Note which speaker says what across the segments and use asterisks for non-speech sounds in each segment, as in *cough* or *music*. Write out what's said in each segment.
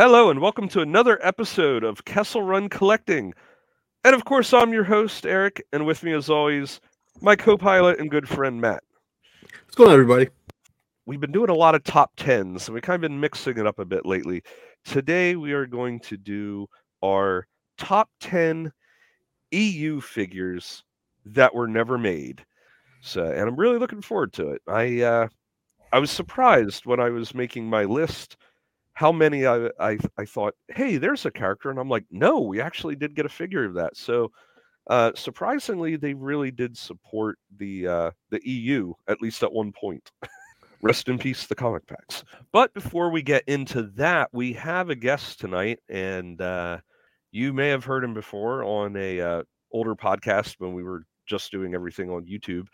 Speaker 1: Hello, and welcome to another episode of Kessel Run Collecting. And of course, I'm your host, Eric, and with me, as always, my co pilot and good friend, Matt.
Speaker 2: What's going on, everybody?
Speaker 1: We've been doing a lot of top 10s, and we've kind of been mixing it up a bit lately. Today, we are going to do our top 10 EU figures that were never made. So, and I'm really looking forward to it. I, uh, I was surprised when I was making my list how many I, I I thought, hey, there's a character, and I'm like, no, we actually did get a figure of that. So uh, surprisingly, they really did support the uh, the EU at least at one point. Rest in peace, the comic packs. But before we get into that, we have a guest tonight, and uh, you may have heard him before on a uh, older podcast when we were just doing everything on YouTube,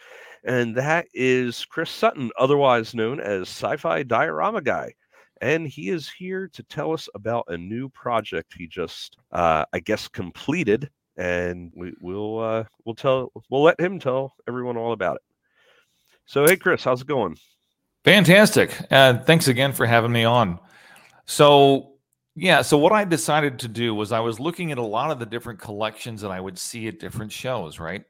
Speaker 1: and that is Chris Sutton, otherwise known as Sci-Fi Diorama Guy and he is here to tell us about a new project he just, uh, I guess, completed. And we, will uh, we'll tell we'll let him tell everyone all about it. So, hey, Chris, how's it going?
Speaker 3: Fantastic. Uh, thanks again for having me on. So, yeah, so what I decided to do was I was looking at a lot of the different collections that I would see at different shows, right?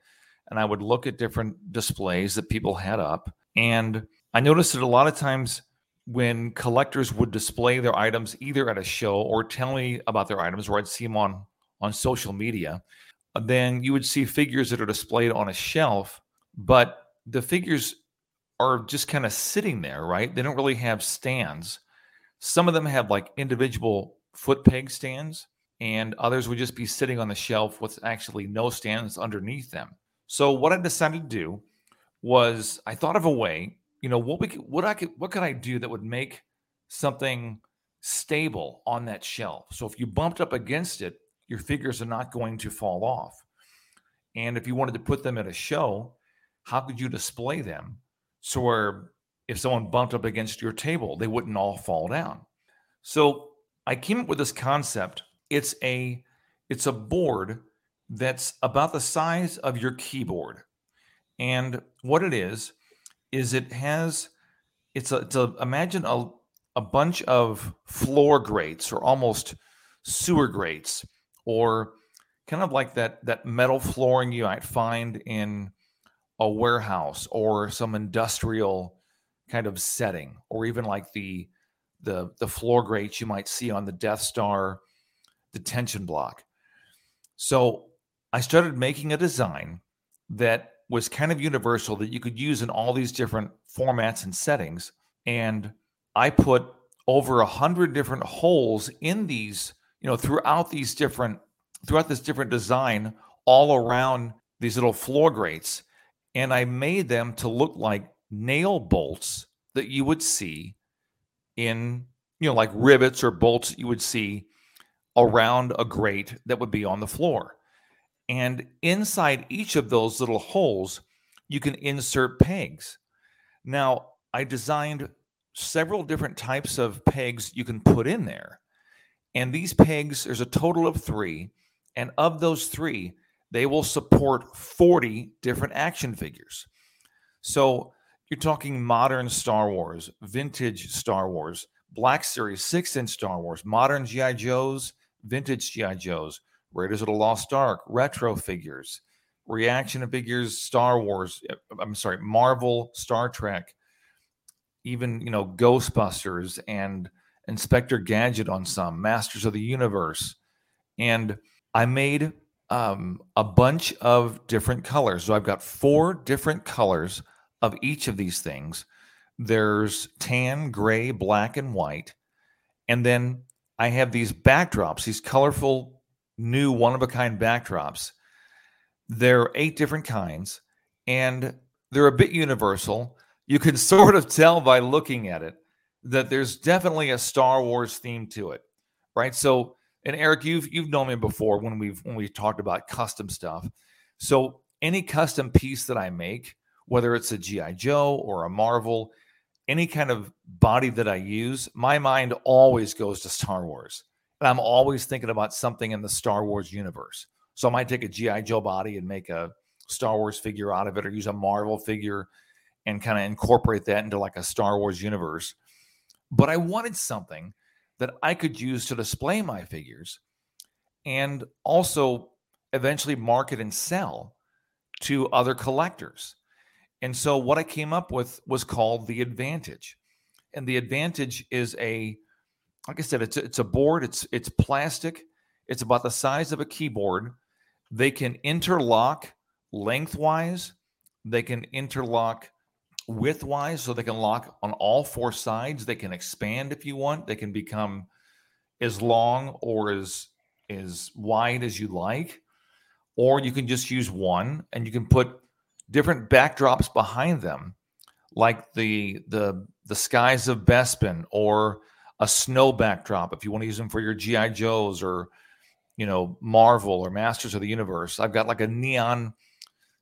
Speaker 3: And I would look at different displays that people had up. And I noticed that a lot of times when collectors would display their items either at a show or tell me about their items, or I'd see them on on social media, then you would see figures that are displayed on a shelf, but the figures are just kind of sitting there, right? They don't really have stands. Some of them have like individual foot peg stands, and others would just be sitting on the shelf with actually no stands underneath them. So what I decided to do was I thought of a way you know what we could, what I could what could I do that would make something stable on that shelf. So if you bumped up against it, your figures are not going to fall off. And if you wanted to put them at a show, how could you display them so where if someone bumped up against your table, they wouldn't all fall down. So I came up with this concept. It's a it's a board that's about the size of your keyboard. And what it is is it has it's a, it's a imagine a, a bunch of floor grates or almost sewer grates or kind of like that that metal flooring you might find in a warehouse or some industrial kind of setting or even like the the the floor grates you might see on the Death Star detention block. So I started making a design that was kind of universal that you could use in all these different formats and settings. And I put over a hundred different holes in these, you know, throughout these different, throughout this different design, all around these little floor grates. And I made them to look like nail bolts that you would see in, you know, like rivets or bolts that you would see around a grate that would be on the floor. And inside each of those little holes, you can insert pegs. Now, I designed several different types of pegs you can put in there. And these pegs, there's a total of three. And of those three, they will support 40 different action figures. So you're talking modern Star Wars, vintage Star Wars, Black Series, six inch Star Wars, modern G.I. Joes, vintage G.I. Joes, Raiders of the Lost Ark, retro figures, reaction figures, Star Wars, uh, I'm sorry, Marvel, Star Trek, even, you know, Ghostbusters and Inspector Gadget on some, Masters of the Universe. And I made um, a bunch of different colors. So I've got four different colors of each of these things. There's tan, gray, black, and white. And then I have these backdrops, these colorful new one of a kind backdrops. There are eight different kinds, and they're a bit universal. You can *laughs* sort of tell by looking at it that there's definitely a Star Wars theme to it, right? So, and Eric, you've you've known me before when we've when we talked about custom stuff. So, any custom piece that I make, whether it's a GI Joe or a Marvel, any kind of body that I use, my mind always goes to Star Wars. And I'm always thinking about something in the Star Wars universe. So I might take a G.I. Joe body and make a Star Wars figure out of it or use a Marvel figure and kind of incorporate that into like a Star Wars universe. But I wanted something that I could use to display my figures and also eventually market and sell to other collectors. And so what I came up with was called the Advantage. And the Advantage is a like I said it's it's a board, it's it's plastic, it's about the size of a keyboard. They can interlock lengthwise, they can interlock widthwise so they can lock on all four sides. They can expand if you want. They can become as long or as as wide as you like or you can just use one and you can put different backdrops behind them like the the the skies of Bespin or a snow backdrop if you want to use them for your GI Joes or you know Marvel or Masters of the Universe. I've got like a neon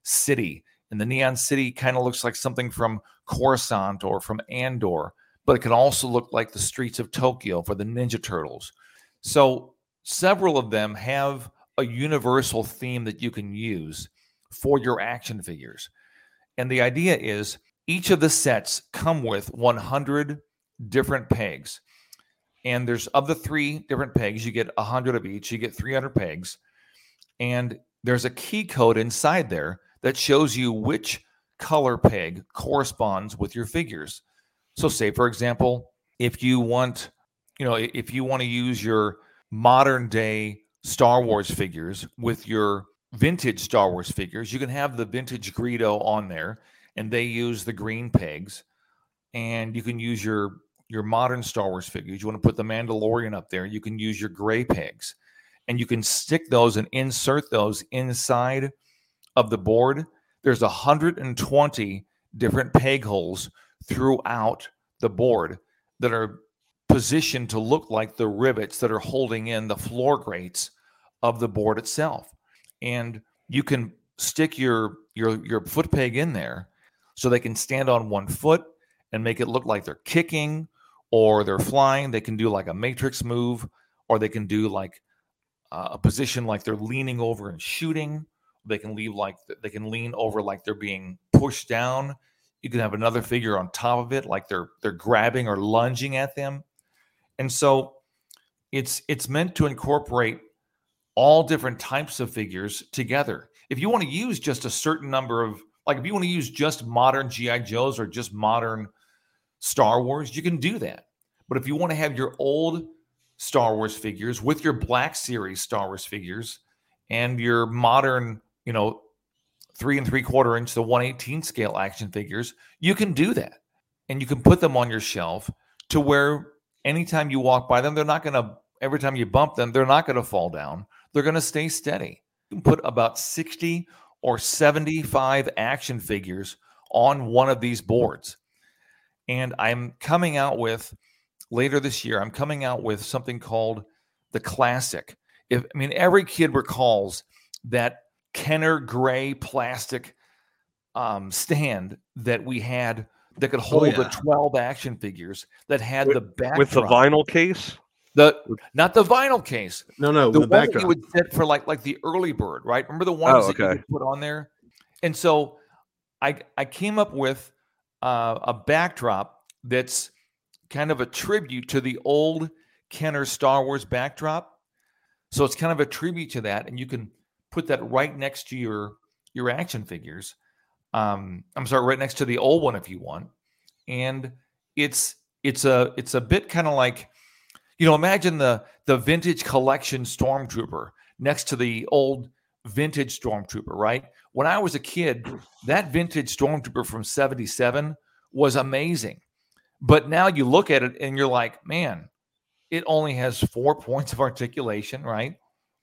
Speaker 3: city and the neon city kind of looks like something from Coruscant or from Andor, but it can also look like the streets of Tokyo for the Ninja Turtles. So several of them have a universal theme that you can use for your action figures. And the idea is each of the sets come with 100 different pegs. And there's of the three different pegs, you get 100 of each, you get 300 pegs. And there's a key code inside there that shows you which color peg corresponds with your figures. So say for example, if you want, you know, if you want to use your modern day Star Wars figures with your vintage Star Wars figures. You can have the vintage Greedo on there, and they use the green pegs. And you can use your your modern Star Wars figures. You want to put the Mandalorian up there, you can use your gray pegs, and you can stick those and insert those inside of the board. There's 120 different peg holes throughout the board that are positioned to look like the rivets that are holding in the floor grates of the board itself. And you can stick your your your foot peg in there so they can stand on one foot and make it look like they're kicking or they're flying. They can do like a matrix move or they can do like a position like they're leaning over and shooting. They can leave like they can lean over like they're being pushed down. You can have another figure on top of it like they're they're grabbing or lunging at them. And so it's it's meant to incorporate all different types of figures together. If you want to use just a certain number of, like if you want to use just modern G.I. Joes or just modern Star Wars, you can do that. But if you want to have your old Star Wars figures with your Black Series Star Wars figures and your modern, you know, three and three quarter inch, the 118 scale action figures, you can do that. And you can put them on your shelf to where anytime you walk by them, they're not going to, every time you bump them, they're not going to fall down they're going to stay steady. You can put about 60 or 75 action figures on one of these boards. And I'm coming out with later this year, I'm coming out with something called the Classic. If I mean every kid recalls that Kenner gray plastic um, stand that we had that could oh, hold oh, yeah. the 12 action figures that had
Speaker 1: with,
Speaker 3: the back
Speaker 1: with the vinyl case
Speaker 3: the not the vinyl case.
Speaker 2: No, no,
Speaker 3: the, the one you would set for like like the early bird, right? Remember the ones oh, okay. that you put on there? And so I I came up with uh, a backdrop that's kind of a tribute to the old Kenner Star Wars backdrop. So it's kind of a tribute to that, and you can put that right next to your your action figures. Um, I'm sorry, right next to the old one if you want. And it's it's a it's a bit kind of like you know, imagine the the vintage collection stormtrooper next to the old vintage stormtrooper, right? When I was a kid, that vintage stormtrooper from 77 was amazing. But now you look at it and you're like, man, it only has four *laughs* points of articulation, right?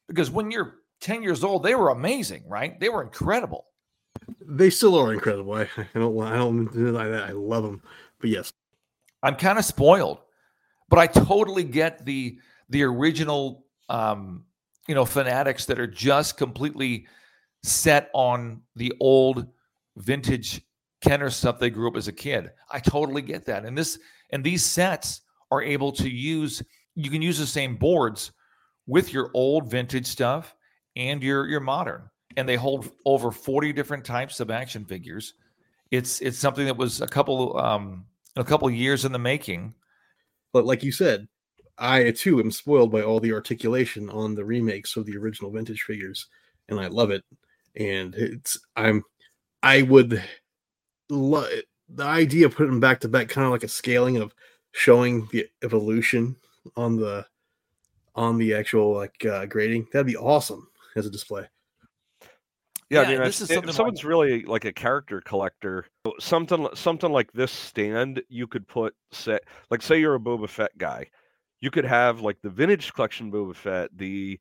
Speaker 3: Because when you're 10 years old, they were amazing, right? They were incredible.
Speaker 2: They still are incredible. I, I don't I don't deny that. I love them. But yes.
Speaker 3: I'm kind of spoiled but I totally get the the original um, you know fanatics that are just completely set on the old vintage Kenner stuff they grew up as a kid. I totally get that. And this and these sets are able to use you can use the same boards with your old vintage stuff and your your modern and they hold over 40 different types of action figures. It's it's something that was a couple um a couple years in the making
Speaker 2: but like you said, I too am spoiled by all the articulation on the remakes of the original vintage figures, and I love it. And it's I'm I would love the idea of putting them back to back, kind of like a scaling of showing the evolution on the on the actual like uh, grading. That'd be awesome as a display.
Speaker 1: Yeah,
Speaker 3: Yeah,
Speaker 1: I mean,
Speaker 3: this
Speaker 1: I-
Speaker 3: is
Speaker 1: if
Speaker 3: something like-
Speaker 1: someone's really like a character collector. Something, something like this stand, you could put say, like, say you're a Boba Fett guy, you could have like the vintage collection Boba Fett, the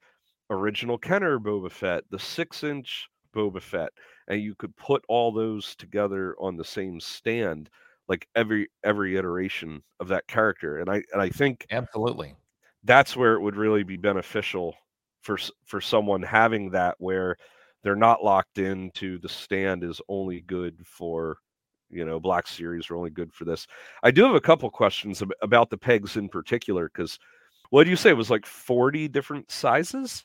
Speaker 1: original Kenner Boba Fett, the six-inch Boba Fett, and you could put all those together on the same stand, like every every iteration of that character. And I and I think
Speaker 3: Absolutely.
Speaker 1: that's where it would really be beneficial for for someone having that where they're not locked into the stand is only good for you know black series are only good for this i do have a couple questions about the pegs in particular because what do you say it was like 40 different sizes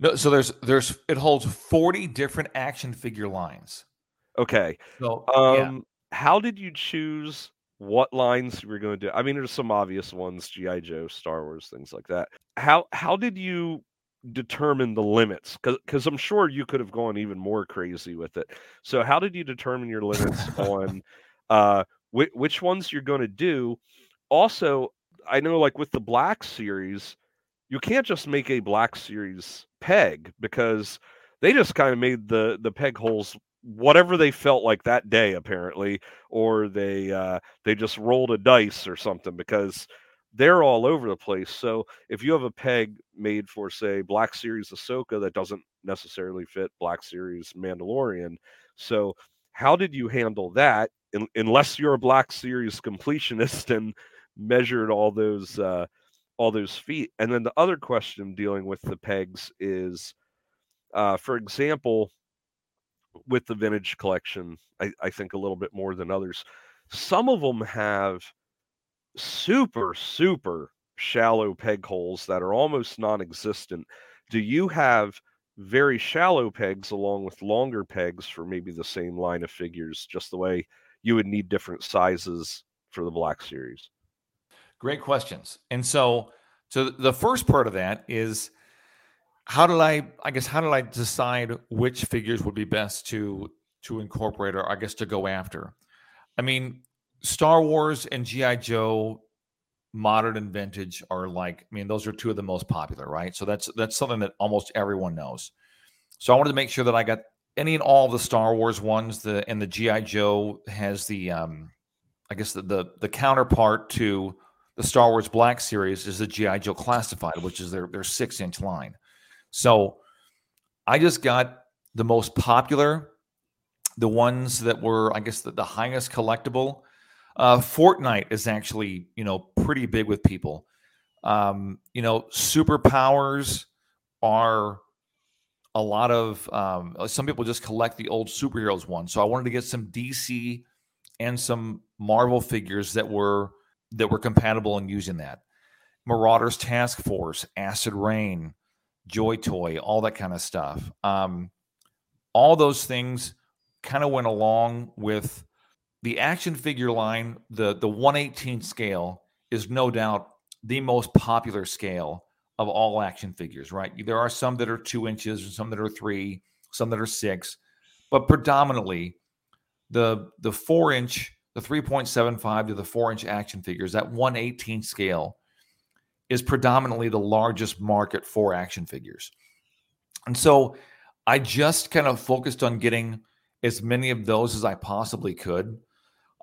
Speaker 3: No, so there's there's it holds 40 different action figure lines.
Speaker 1: okay.
Speaker 3: So
Speaker 1: um
Speaker 3: yeah.
Speaker 1: how did you choose what lines you were going to do? I mean there's some obvious ones gi joe star wars things like that. How how did you determine the limits? Because i'm sure you could have gone even more crazy with it. So how did you determine your limits on *laughs* uh whi which ones you're going to do? Also i know like with the black series you can't just make a black series peg because they just kind of made the the peg holes whatever they felt like that day apparently or they uh they just rolled a dice or something because they're all over the place. So if you have a peg made for say black series ahsoka that doesn't necessarily fit black series mandalorian so how did you handle that Un- unless you're a black series completionist *laughs* and measured all those uh all those feet and then the other question dealing with the pegs is uh for example with the vintage collection, I, I think a little bit more than others. Some of them have super, super shallow peg holes that are almost non existent. Do you have very shallow pegs along with longer pegs for maybe the same line of figures, just the way you would need different sizes for the Black Series?
Speaker 3: Great questions. And so, so the first part of that is how did I, I guess, how did I decide which figures would be best to to incorporate or I guess to go after? I mean, Star Wars and GI Joe, modern and vintage are like, I mean, those are two of the most popular, right? So that's that's something that almost everyone knows. So I wanted to make sure that I got any and all the Star Wars ones. The and the GI Joe has the, um, I guess the the, the counterpart to the Star Wars Black Series is the GI Joe Classified, which is their their six inch line. So I just got the most popular, the ones that were, I guess, the, the highest collectible. Uh, Fortnite is actually, you know, pretty big with people. Um, you know, superpowers are a lot of um, some people just collect the old superheroes ones. So I wanted to get some DC and some Marvel figures that were that were compatible in using that. Marauders Task Force, Acid Rain, Joy Toy, all that kind of stuff. Um, all those things kind of went along with the action figure line. The the 118 scale is no doubt the most popular scale of all action figures. Right? There are some that are two inches, and some that are three, some that are six, but predominantly the the four inch, the 3.75 to the four inch action figures, that 118 scale is predominantly the largest market for action figures. And so I just kind of focused on getting as many of those as I possibly could.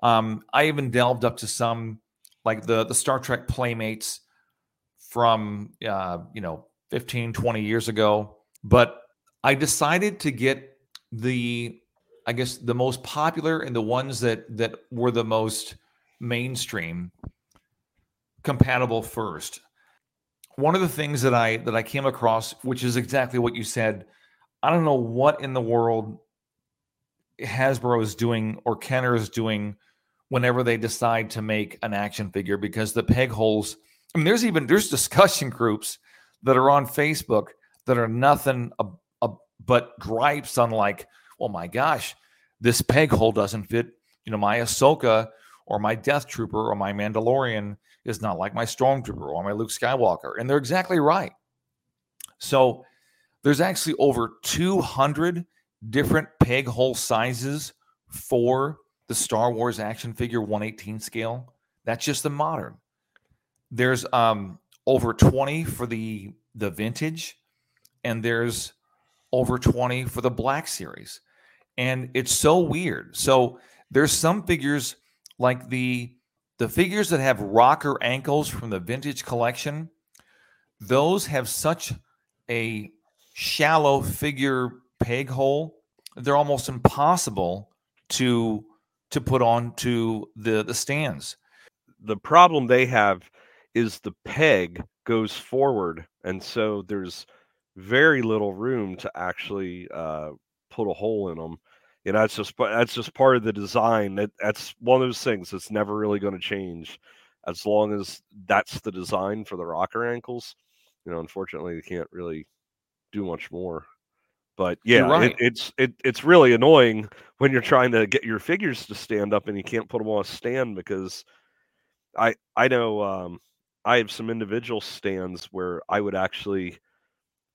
Speaker 3: Um, I even delved up to some like the the Star Trek Playmates from uh, you know 15 20 years ago, but I decided to get the I guess the most popular and the ones that that were the most mainstream compatible first one of the things that I that I came across, which is exactly what you said, I don't know what in the world Hasbro is doing or Kenner is doing whenever they decide to make an action figure because the peg holes. I mean, there's even there's discussion groups that are on Facebook that are nothing a, a, but gripes on like, oh my gosh, this peg hole doesn't fit, you know, my Ahsoka or my Death Trooper or my Mandalorian is not like my Stormtrooper or my Luke Skywalker. And they're exactly right. So there's actually over 200 different peg hole sizes for the Star Wars action figure 118 scale. That's just the modern. There's um over 20 for the the vintage and there's over 20 for the black series. And it's so weird. So there's some figures like the the figures that have rocker ankles from the vintage collection. Those have such a shallow figure peg hole. They're almost impossible to to put on to the the stands.
Speaker 1: The problem they have is the peg goes forward, and so there's very little room to actually uh, put a hole in them. You know, that's just that's just part of the design. That that's one of those things that's never really going to change, as long as that's the design for the rocker ankles. You know, unfortunately, they can't really do much more. But yeah,
Speaker 3: right.
Speaker 1: it, it's it, it's really annoying when you're trying to get your figures to stand up and you can't put them on a stand because I I know um, I have some individual stands where I would actually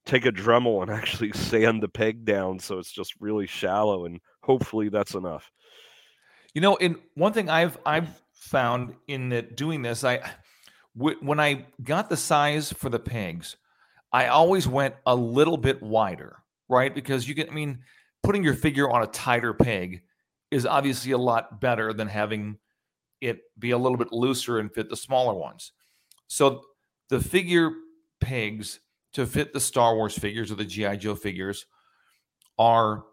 Speaker 1: take a Dremel and *laughs* actually sand the peg down so it's just really shallow and hopefully that's enough.
Speaker 3: You know, in one thing I've I've *clears throat* found in that doing this, I w- when I got the size for the pegs, I always went a little bit wider, right? Because you get, I mean, putting your figure on a tighter peg is obviously a lot better than having it be a little bit looser and fit the smaller ones. So the figure pegs to fit the Star Wars figures or the G.I. Joe figures are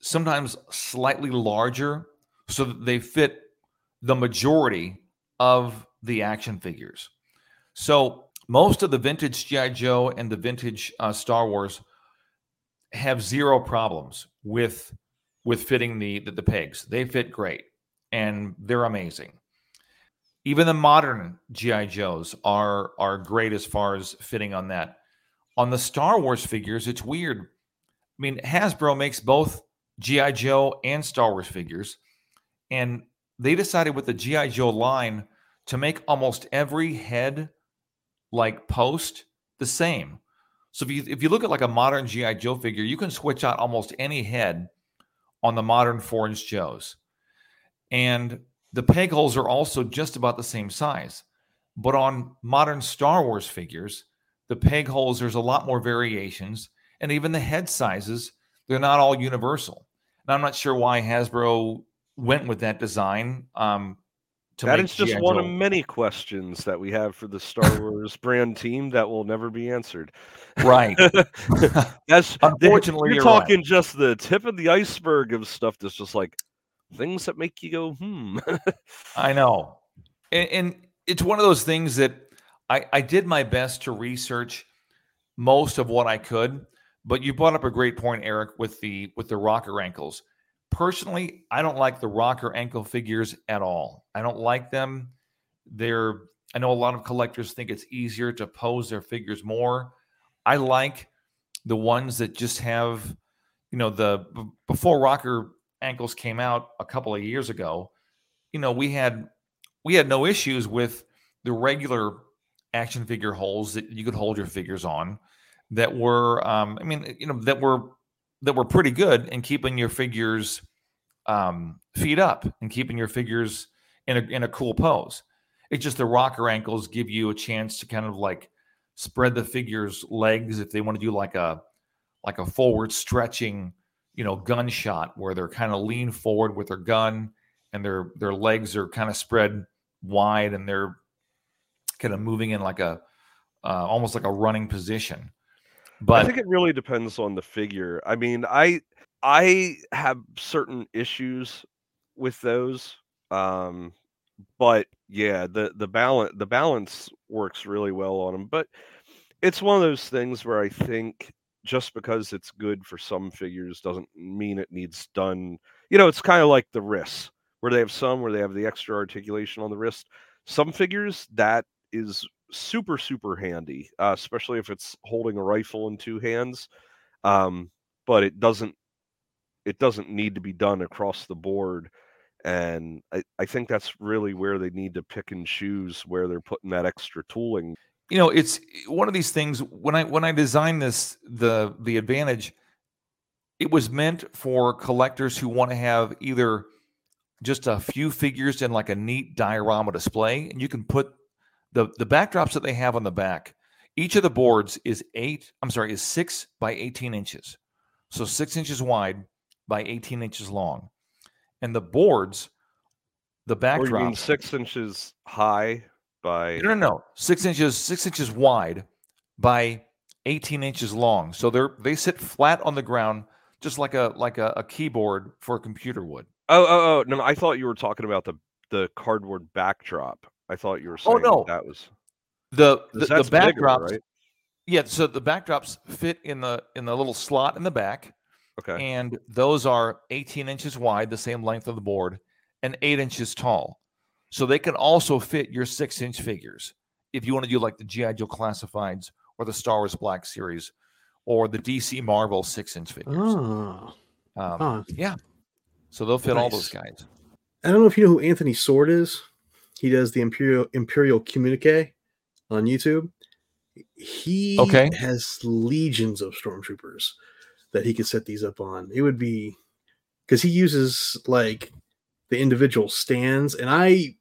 Speaker 3: sometimes slightly larger so that they fit the majority of the action figures. So most of the vintage GI Joe and the vintage uh, Star Wars have zero problems with with fitting the, the the pegs. They fit great and they're amazing. Even the modern GI Joes are are great as far as fitting on that. On the Star Wars figures, it's weird. I mean, Hasbro makes both GI Joe and Star Wars figures, and they decided with the GI Joe line to make almost every head like post the same. So if you if you look at like a modern GI Joe figure, you can switch out almost any head on the modern four inch Joes, and the peg holes are also just about the same size. But on modern Star Wars figures, the peg holes there's a lot more variations, and even the head sizes they're not all universal. And I'm not sure why Hasbro went with that design. Um,
Speaker 1: to that is just one of many questions that we have for the Star *laughs* Wars brand team that will never be answered.
Speaker 3: Right. *laughs* *laughs*
Speaker 1: that's
Speaker 3: unfortunately
Speaker 1: you're,
Speaker 3: you're
Speaker 1: talking
Speaker 3: right.
Speaker 1: just the tip of the iceberg of stuff that's just like things that make you go, hmm.
Speaker 3: I know. And, and, it's one of those things that I, I did my best to research most of what I could. But you brought up a great point, Eric, with the with the rocker ankles. Personally, I don't like the rocker ankle figures at all. I don't like them. They're I know a lot of collectors think it's easier to pose their figures more. I like the ones that just have, you know, the before rocker ankles came out a couple of years ago, you know, we had we had no issues with the regular action figure holes that you could hold your figures on that were um I mean, you know, that were that were pretty good in keeping your figures um, feet up and keeping your figures in a, in a cool pose. It's just the rocker ankles give you a chance to kind of like spread the figure's legs if they want to do like a like a forward stretching, you know, gunshot where they're kind of lean forward with their gun and their their legs are kind of spread wide and they're kind of moving in like a uh, almost like a running position. But
Speaker 1: I think it really depends on the figure. I mean, I I have certain issues with those. Um, but yeah, the the balance the balance works really well on them. But it's one of those things where I think just because it's good for some figures doesn't mean it needs done. You know, it's kind of like the wrists, where they have some where they have the extra articulation on the wrist. Some figures that is super super handy, uh, especially if it's holding a rifle in two hands. Um, but it doesn't it doesn't need to be done across the board. and I, I think that's really where they need to pick and choose where they're putting that extra tooling
Speaker 3: you know it's one of these things when i when i designed this the the advantage it was meant for collectors who want to have either just a few figures in like a neat diorama display and you can put the the backdrops that they have on the back each of the boards is eight i'm sorry is six by 18 inches so six inches wide by 18 inches long and the boards the
Speaker 1: mean six inches high by
Speaker 3: no, no, no. Six inches, six inches wide by 18 inches long. So they're they sit flat on the ground, just like a like a, a keyboard for a computer would.
Speaker 1: oh oh oh no i thought you were talking about the the cardboard backdrop i thought you were saying Oh,
Speaker 3: no.
Speaker 1: that was
Speaker 3: The
Speaker 1: 'cause
Speaker 3: the, the
Speaker 1: that's bigger,
Speaker 3: backdrops,
Speaker 1: right
Speaker 3: yeah. So the backdrops fit in the in the little slot in the back,
Speaker 1: okay
Speaker 3: and those are 18 inches wide, the same length of the board, and eight inches tall. So they can also fit your six inch figures if you want to do like the GI Joe classifieds or the Star Wars Black Series or the DC Marvel six inch figures.
Speaker 2: Oh,
Speaker 3: Um,
Speaker 2: huh.
Speaker 3: Yeah. So they'll fit all those guys.
Speaker 2: I don't know if you know who Anthony Sword is. He does the Imperial Imperial Communique on YouTube. He
Speaker 3: Okay.
Speaker 2: has legions of stormtroopers that he could set these up on. It would be because he uses like the individual stands, and I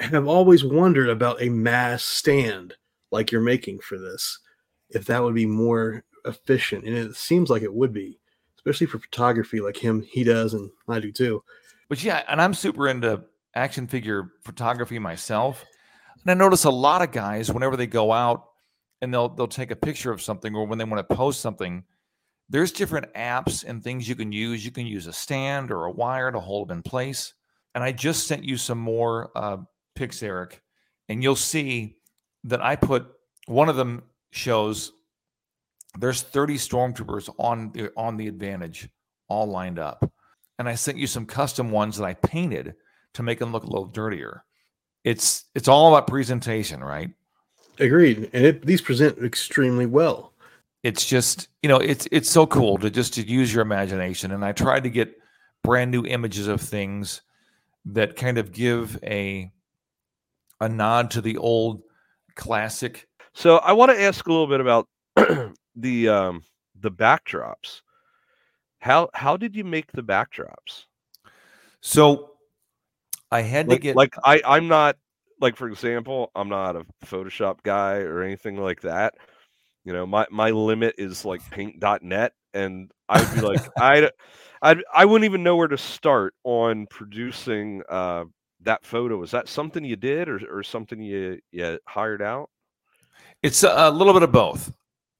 Speaker 2: have always wondered about a mass stand like you're making for this. If that would be more efficient, and it seems like it would be, especially for photography like him he does, and I do too.
Speaker 3: But yeah, and I'm super into action figure photography myself. And I notice a lot of guys whenever they go out and they'll they'll take a picture of something or when they want to post something, there's different apps and things you can use. You can use a stand or a wire to hold them in place. And I just sent you some more uh, pics, Eric, and you'll see that I put one of them shows there's 30 stormtroopers on the on the advantage all lined up and i sent you some custom ones that i painted to make them look a little dirtier it's it's all about presentation right
Speaker 2: Agreed, and it, these present extremely well.
Speaker 3: it's just you know it's it's so cool to just to use your imagination and i tried to get brand new images of things that kind of give a a nod to the old classic
Speaker 1: So I want to ask a little bit about *clears throat* the um, the backdrops. How how did you make the backdrops?
Speaker 3: so i had to get
Speaker 1: like I I'm not like for example I'm not a Photoshop guy or anything like that. You know my my limit is like Paint.net, and I'd be like *laughs* I I I wouldn't even know where to start on producing uh, that photo. Is that something you did or or something you you hired out?
Speaker 3: It's a little bit of both.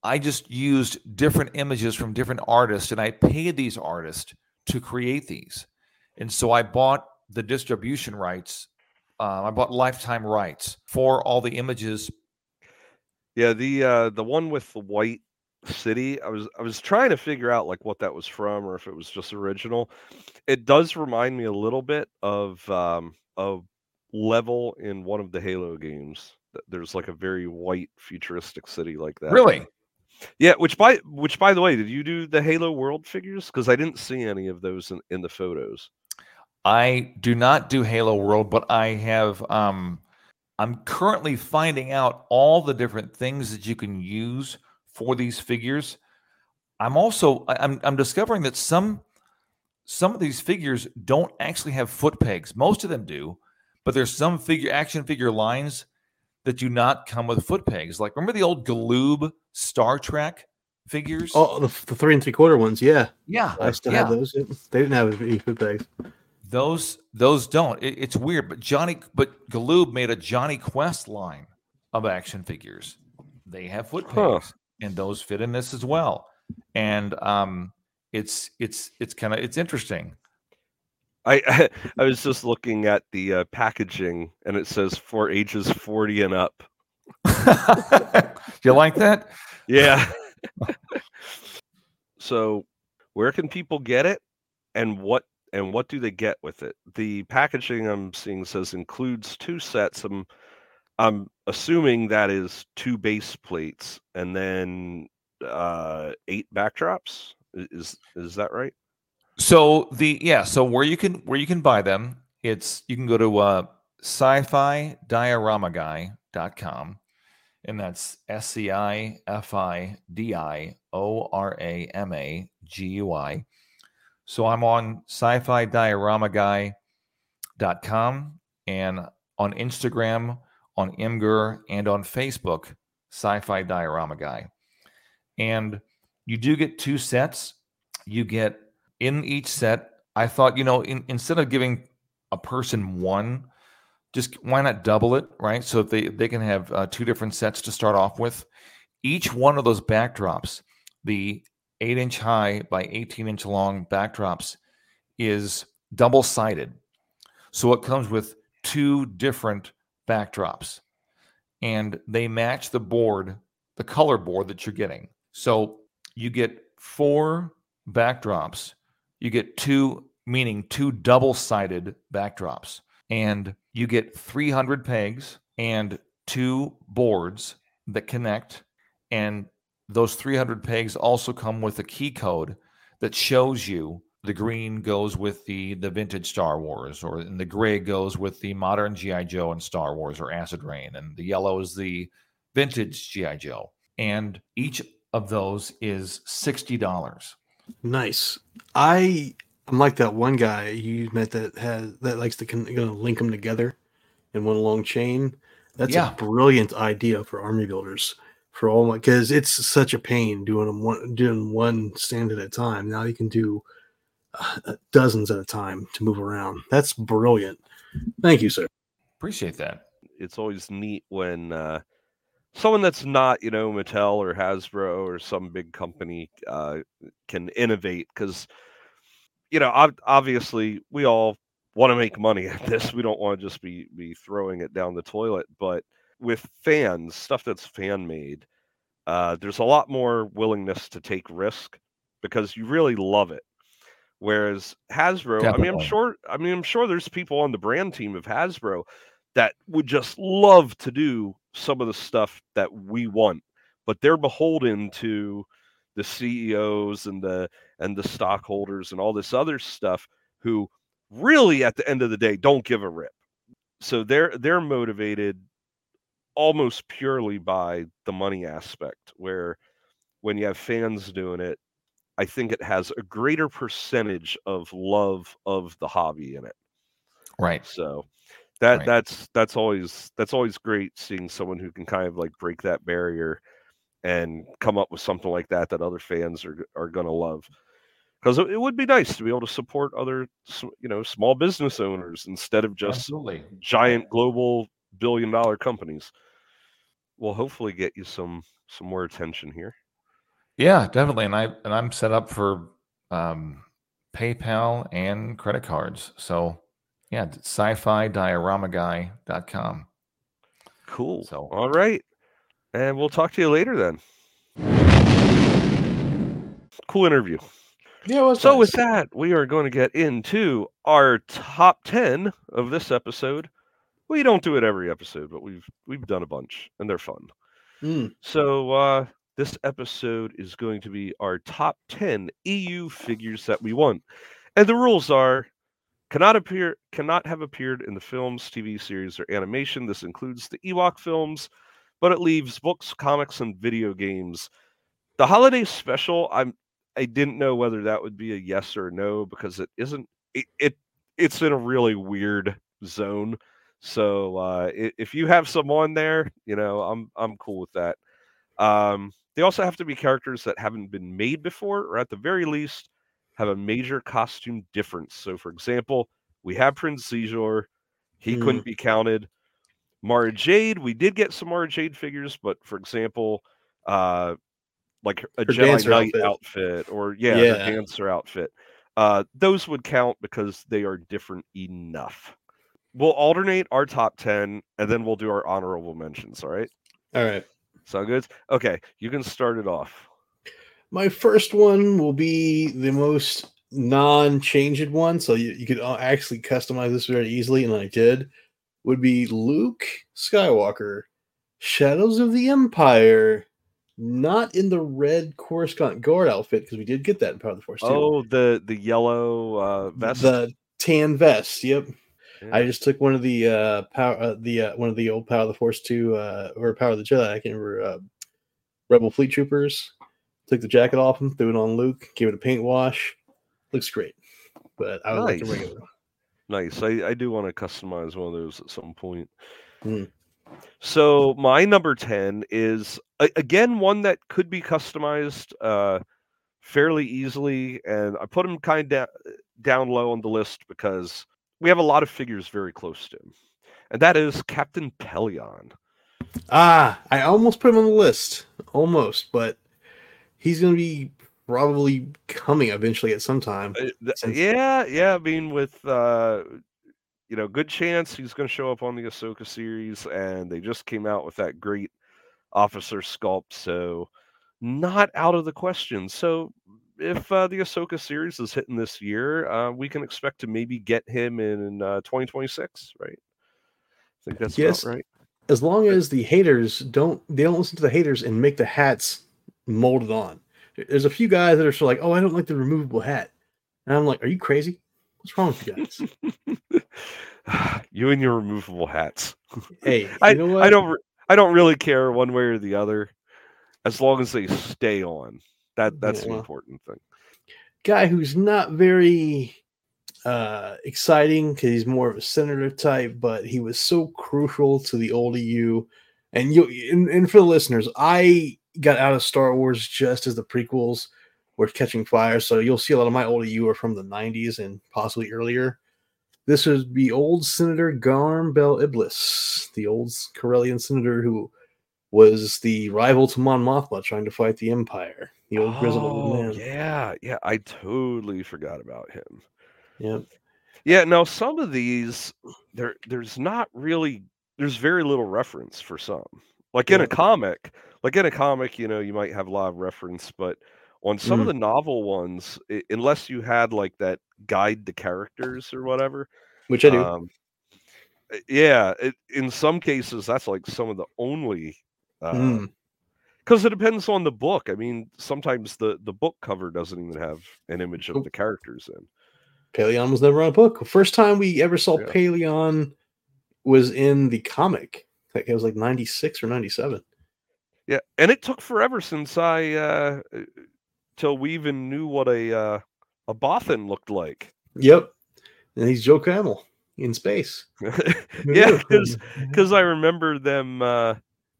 Speaker 3: I just used different images from different artists and I paid these artists to create these. And so I bought the distribution rights. Uh, I bought lifetime rights for all the images.
Speaker 1: Yeah, the uh the one with the white city, I was I was trying to figure out like what that was from or if it was just original. It does remind me a little bit of um of level in one of the Halo games. Th- There's like a very white futuristic city like that.
Speaker 3: Really?
Speaker 1: Yeah, which by which by the way, did you do the Halo World figures? Because I didn't see any of those in, in the photos.
Speaker 3: I do not do Halo World, but I have um I'm currently finding out all the different things that you can use for these figures. I'm also I'm I'm discovering that some some of these figures don't actually have foot pegs. Most of them do, but there's some figure action figure lines that do not come with foot pegs. Like remember the old Galoob Star Trek figures?
Speaker 2: Oh, the, the three and three quarter ones, yeah,
Speaker 3: yeah,
Speaker 2: I still
Speaker 3: yeah.
Speaker 2: have those. They didn't have any foot pegs.
Speaker 3: Those those don't. It, it's weird, but Johnny but Galoob made a Jonny Quest line of action figures. They have foot
Speaker 1: Huh.
Speaker 3: pegs, and those fit in this as well. And um, it's it's it's kind of it's interesting.
Speaker 1: I *laughs* I was just looking at the uh, packaging and it says for ages 40 and up.
Speaker 3: Do *laughs* you like that? *laughs*
Speaker 1: Yeah. so, where can people get it, and what and what do they get with it? The packaging I'm seeing says includes two sets. I'm I'm assuming that is two base plates and then uh, eight backdrops. Is is that right?
Speaker 3: So the yeah, so where you can where you can buy them it's you can go to uh, sci-fi dioramaguy.com and that's s-c-i-f-i-d-i-o-r-a-m-a-g-u-i so i'm on sci-fi dioramaguy.com and on instagram on imgur and on facebook sci-fi diorama guy. And you do get two sets. You get in each set i thought you know in, instead of giving a person one just why not double it right? So they they can have uh, two different sets to start off with. Each one of those backdrops the 8 inch high by 18 inch long backdrops is double sided so it comes with two different backdrops and they match the board the color board that you're getting. So you get four backdrops you get two meaning two double sided backdrops and you get 300 pegs and two boards that connect and those 300 pegs also come with a key code that shows you the green goes with the the vintage Star Wars, or and the gray goes with the modern GI Joe and Star Wars or Acid Rain, and the yellow is the vintage GI Joe. And each of those is sixty dollars.
Speaker 2: Nice. I I'm like that one guy you met that has that likes to con- gonna link them together in one long chain. That's
Speaker 3: Yeah.
Speaker 2: a brilliant idea for army builders for all my because it's such a pain doing them one doing one stand at a time. Now you can do uh, dozens at a time to move around. That's brilliant. Thank you, sir.
Speaker 3: Appreciate that.
Speaker 1: it's always neat when uh, someone that's not you know Mattel or Hasbro or some big company uh, can innovate because you know ob- obviously we all want to make money at this we don't want to just be be throwing it down the toilet but with fans stuff that's fan made uh, there's a lot more willingness to take risk because you really love it. Whereas hasbro i mean i'm sure i mean i'm sure there's people on the brand team of hasbro that would just love to do some of the stuff that we want but they're beholden to the CEOs and the and the stockholders and all this other stuff who really at the end of the day don't give a rip. So they're they're motivated almost purely by the money aspect where when you have fans doing it i think it has a greater percentage of love of the hobby in it
Speaker 3: Right.
Speaker 1: so that
Speaker 3: Right.
Speaker 1: that's that's always that's always great seeing someone who can kind of like break that barrier and come up with something like that that other fans are are going to love because it, would be nice to be able to support other you know small business owners instead of just
Speaker 3: Absolutely.
Speaker 1: giant global billion dollar companies we'll hopefully get you some some more attention here
Speaker 3: Yeah, definitely. And I and I'm set up for um, PayPal and credit cards. So yeah, sci-fi diorama dioramaguy.com.
Speaker 1: cool
Speaker 3: So-
Speaker 1: all right and we'll talk to you later then cool interview
Speaker 2: Yeah, well,
Speaker 1: So with that, we are going to get into our top 10 of this episode. We don't do it every episode, but we've we've done a bunch and they're fun.
Speaker 2: Mm,
Speaker 1: So uh this episode is going to be our top 10 EU figures that we want. And the rules are cannot appear cannot have appeared in the films, TV series or animation. This includes the Ewok films, but it leaves books, comics and video games. The holiday special, I'm I didn't know whether that would be a yes or no because it isn't it, it it's in a really weird zone. So uh if you have someone there, you know, I'm I'm cool with that. Um they also have to be characters that haven't been made before, or at the very least, have a major costume difference. So, for example, we have Prince Xizor, he
Speaker 2: Hmm.
Speaker 1: couldn't be counted. Mara Jade, we did get some Mara Jade figures, but for example, uh, like a
Speaker 2: Her
Speaker 1: Jedi Knight
Speaker 2: outfit.
Speaker 1: outfit. or yeah,
Speaker 2: Yeah.
Speaker 1: dancer outfit. Uh, those would count because they are different enough. We'll alternate our top 10 and then we'll do our honorable mentions. All right.
Speaker 2: all right.
Speaker 1: Sound good? Okay. You can start it off.
Speaker 2: My first one will be the most non-changed one, so you, you could uh, actually customize this very easily, and I did. Would be Luke Skywalker, Shadows of the Empire, not in the red Coruscant guard outfit because we did get that in Power of the Force too.
Speaker 1: Oh, the the yellow uh, vest.
Speaker 2: the tan vest. Yep. I just took one of the uh power uh, the uh, one of the old Power of the Force two uh or Power of the Jedi. I can't remember. Uh, Rebel Fleet Troopers. Took the jacket off him, threw it on Luke, gave it a paint wash. Looks great, but I would like the
Speaker 1: Nice.
Speaker 2: regular.
Speaker 1: Nice. I, I do want to customize one of those at some point.
Speaker 2: Hmm.
Speaker 1: So my number 10 is again one that could be customized uh, fairly easily. And I put him kind of down low on the list because we have a lot of figures very close to him. And that is Captain Pellaeon.
Speaker 2: Ah, I almost put him on the list, almost, but he's going to be probably coming eventually at some time.
Speaker 1: Uh, th- yeah, yeah. I mean, with uh, you know, good chance he's going to show up on the Ahsoka series, and they just came out with that great officer sculpt, so not out of the question. So, if uh, the Ahsoka series is hitting this year, uh, we can expect to maybe get him in uh, 2026, right? I think that's
Speaker 2: Yes.
Speaker 1: right.
Speaker 2: As long as the haters don't, they don't listen to the haters and make the hats molded on. There's a few guys that are sort like, "Oh, I don't like the removable hat," and I'm like, "Are you crazy? What's wrong with you guys?" *laughs*
Speaker 1: you and your removable hats. *laughs*
Speaker 2: hey,
Speaker 1: I,
Speaker 2: know what?
Speaker 1: I don't I don't really care one way or the other, as long as they stay on. That that's the
Speaker 2: Yeah.
Speaker 1: important thing.
Speaker 2: guy who's not very uh exciting because he's more of a senator type, but he was so crucial to the old EU. And you and, and for the listeners, I got out of Star Wars just as the prequels were catching fire. So you'll see a lot of my old EU are from the 90s and possibly earlier. This would be old Senator Garm Bel Iblis, the old Corellian senator who was the rival to Mon Mothma trying to fight the Empire. The old grizzled old
Speaker 1: Oh,
Speaker 2: man.
Speaker 1: yeah, yeah. I totally forgot about him.
Speaker 2: yeah.
Speaker 1: Yeah. Now some of these, there there's not really there's very little reference for some. Like in a comic, like in a comic, you know, you might have a lot of reference, but on some of
Speaker 2: Mm.
Speaker 1: the novel ones, i- unless you had like that guide to characters or whatever,
Speaker 2: Which I do.
Speaker 1: Um, uh, yeah, it, in some cases, that's like some of the only. Because
Speaker 2: Mm.
Speaker 1: It depends on the book. I mean, sometimes the the book cover doesn't even have an image of the characters in.
Speaker 2: Pellaeon was never on a book. First time we ever saw
Speaker 1: Yeah.
Speaker 2: Pellaeon was in the comic. Like it was like 96 or 97.
Speaker 1: Yeah, and it took forever since I uh, uh, till we even knew what a uh, a Bothan looked like.
Speaker 2: Yep. And he's Joe Camel in space. *laughs*
Speaker 1: yeah, *laughs* because I remember them. Uh,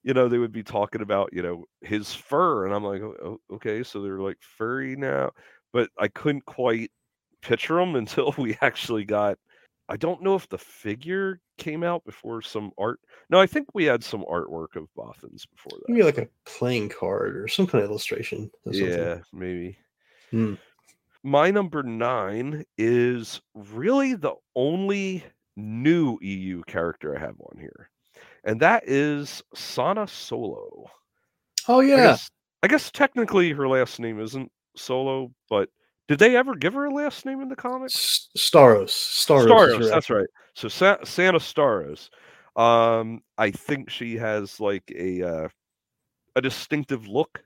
Speaker 1: you know, they would be talking about you know his fur, and I'm like, "Oh, okay, so they're like furry now, but I couldn't quite picture them *laughs* until we actually got. I don't know if the figure came out before some art. No, I think we had some artwork of Bothans before that.
Speaker 2: maybe like a playing card or some kind of illustration. or something.
Speaker 1: Yeah, maybe.
Speaker 2: Hmm.
Speaker 1: My number nine is really the only new EU character I have on here, and that is Sana Solo.
Speaker 2: Oh
Speaker 1: I
Speaker 2: yeah.
Speaker 1: guess, I guess technically her last name isn't Solo, but did they ever give her a last name in the comics?
Speaker 2: Starros.
Speaker 1: Starros.
Speaker 2: Starros,
Speaker 1: that's right. So Sa- Sana Starros. Um, I think she has like a uh, a distinctive look.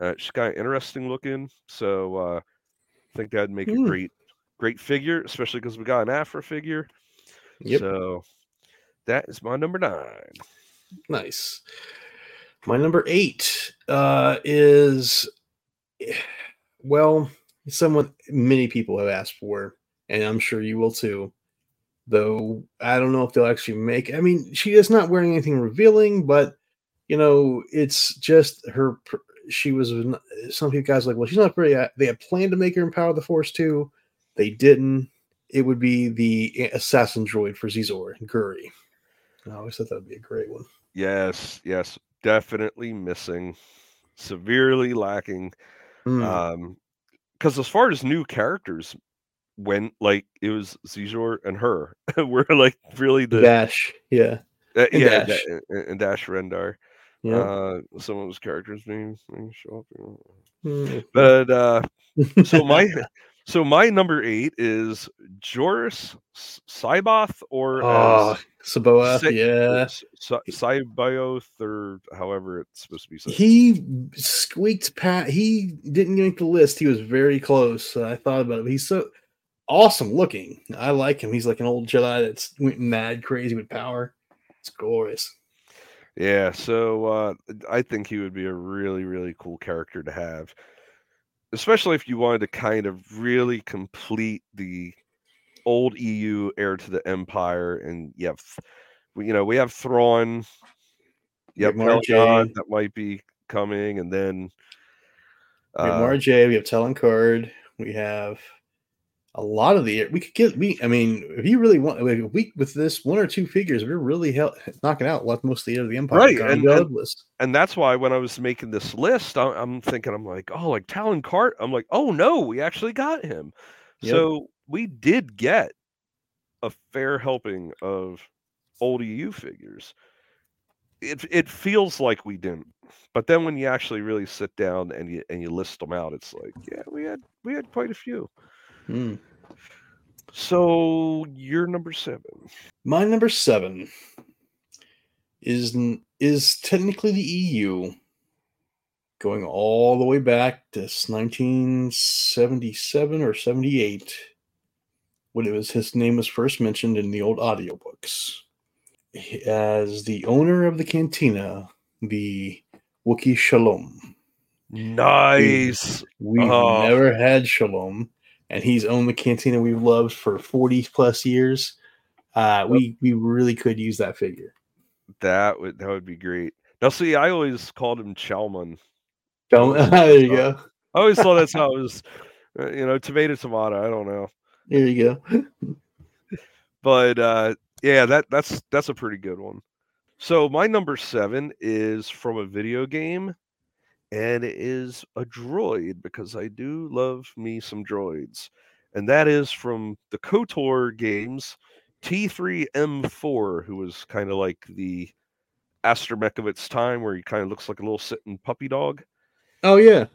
Speaker 1: Uh, she's got an interesting looking. So uh, I think that'd make
Speaker 2: Hmm.
Speaker 1: a great great figure, especially because we got an Afro figure.
Speaker 2: Yep.
Speaker 1: So that is my number nine.
Speaker 2: Nice. My number eight uh, is, well, someone many people have asked for, and I'm sure you will too. Though I don't know if they'll actually make. I mean, she is not wearing anything revealing, but you know, it's just her. She was some people guys like, well, she's not very. a- They had planned to make her in Power of the Force too. They didn't. It would be the assassin droid for Xizor, Guri. I always thought that would be a great one.
Speaker 1: Yes, yes, definitely missing, severely lacking.
Speaker 2: Mm.
Speaker 1: Um, because as far as new characters went, like it was Xizor and her *laughs* were like really the
Speaker 2: Dash, yeah,
Speaker 1: uh,
Speaker 2: and
Speaker 1: yeah,
Speaker 2: Dash.
Speaker 1: And, and Dash Rendar.
Speaker 2: yeah.
Speaker 1: Uh, some of those characters names show up. you know.
Speaker 2: Mm.
Speaker 1: But uh, so my *laughs* so my number eight is Joruus S- C'baoth or
Speaker 2: oh, Saboa,
Speaker 1: Sa-
Speaker 2: yeah.
Speaker 1: S- S- Cybioth or however it's supposed to be said.
Speaker 2: He squeaked pat. He didn't make the list. He was very close. Uh, I thought about it. But he's so awesome looking. I like him. He's like an old Jedi that's went mad crazy with power. It's glorious.
Speaker 1: Yeah, so uh, I think he would be a really, really cool character to have, especially if you wanted to kind of really complete the old EU heir to the Empire, and you have, you know, we have Thrawn, you have that might be coming, and then
Speaker 2: We have
Speaker 1: uh,
Speaker 2: Mara Jade, we have Talon Karrde, we have a lot of the we could get we I mean if you really want like, if we with this one or two figures we're really hell, knocking out left most of the of the Empire
Speaker 1: Right, and- and-
Speaker 2: list.
Speaker 1: and that's why when I was making this list, I, I'm thinking, I'm like, oh, like Talon Karrde. I'm like, oh no, we actually got him.
Speaker 2: Yep.
Speaker 1: So we did get a fair helping of old EU figures. It it feels like we didn't, but then when you actually really sit down and you and you list them out, it's like, yeah, we had we had quite a few.
Speaker 2: Hmm.
Speaker 1: So you're number seven.
Speaker 2: My number seven is is technically the EU, going all the way back to 1977 or 78, when it was his name was first mentioned in the old audiobooks as the owner of the cantina, the Wookiee Shalom.
Speaker 1: Nice.
Speaker 2: We've
Speaker 1: Oh.
Speaker 2: never had Shalom, and he's owned the cantina we've loved for 40 plus years. Uh, we we really could use that figure.
Speaker 1: That would that would be great. Now, see, I always called him Chalmon.
Speaker 2: Don't- *laughs* there you go.
Speaker 1: I always thought that's *laughs* how it was. uh, You know, tomato, tomato. I don't know,
Speaker 2: There you go.
Speaker 1: but uh, yeah, that that's that's a pretty good one. So my number seven is from a video game, and it is a droid because I do love me some droids, and that is from the Kotor games. T3M4, who was kind of like the astromech of its time, where he kind of looks like a little sitting puppy dog.
Speaker 2: Oh yeah.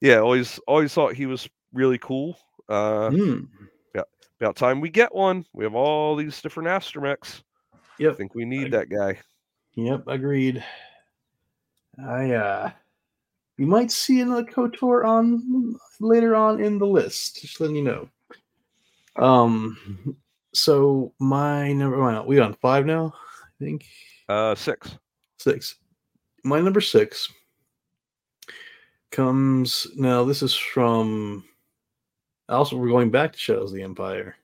Speaker 1: Yeah, always always thought he was really cool. Uh,
Speaker 2: Hmm.
Speaker 1: about time we get one. We have all these different astromechs. I
Speaker 2: Yep.
Speaker 1: think we need
Speaker 2: I-
Speaker 1: that guy.
Speaker 2: Yep. Agreed. I uh, we might see another Kotor on later on in the list. Just letting you know. Um. So my number one, we on five now. I think.
Speaker 1: Uh, six.
Speaker 2: six. My number six comes now. This is from. Also, we're going back to Shadows of the Empire,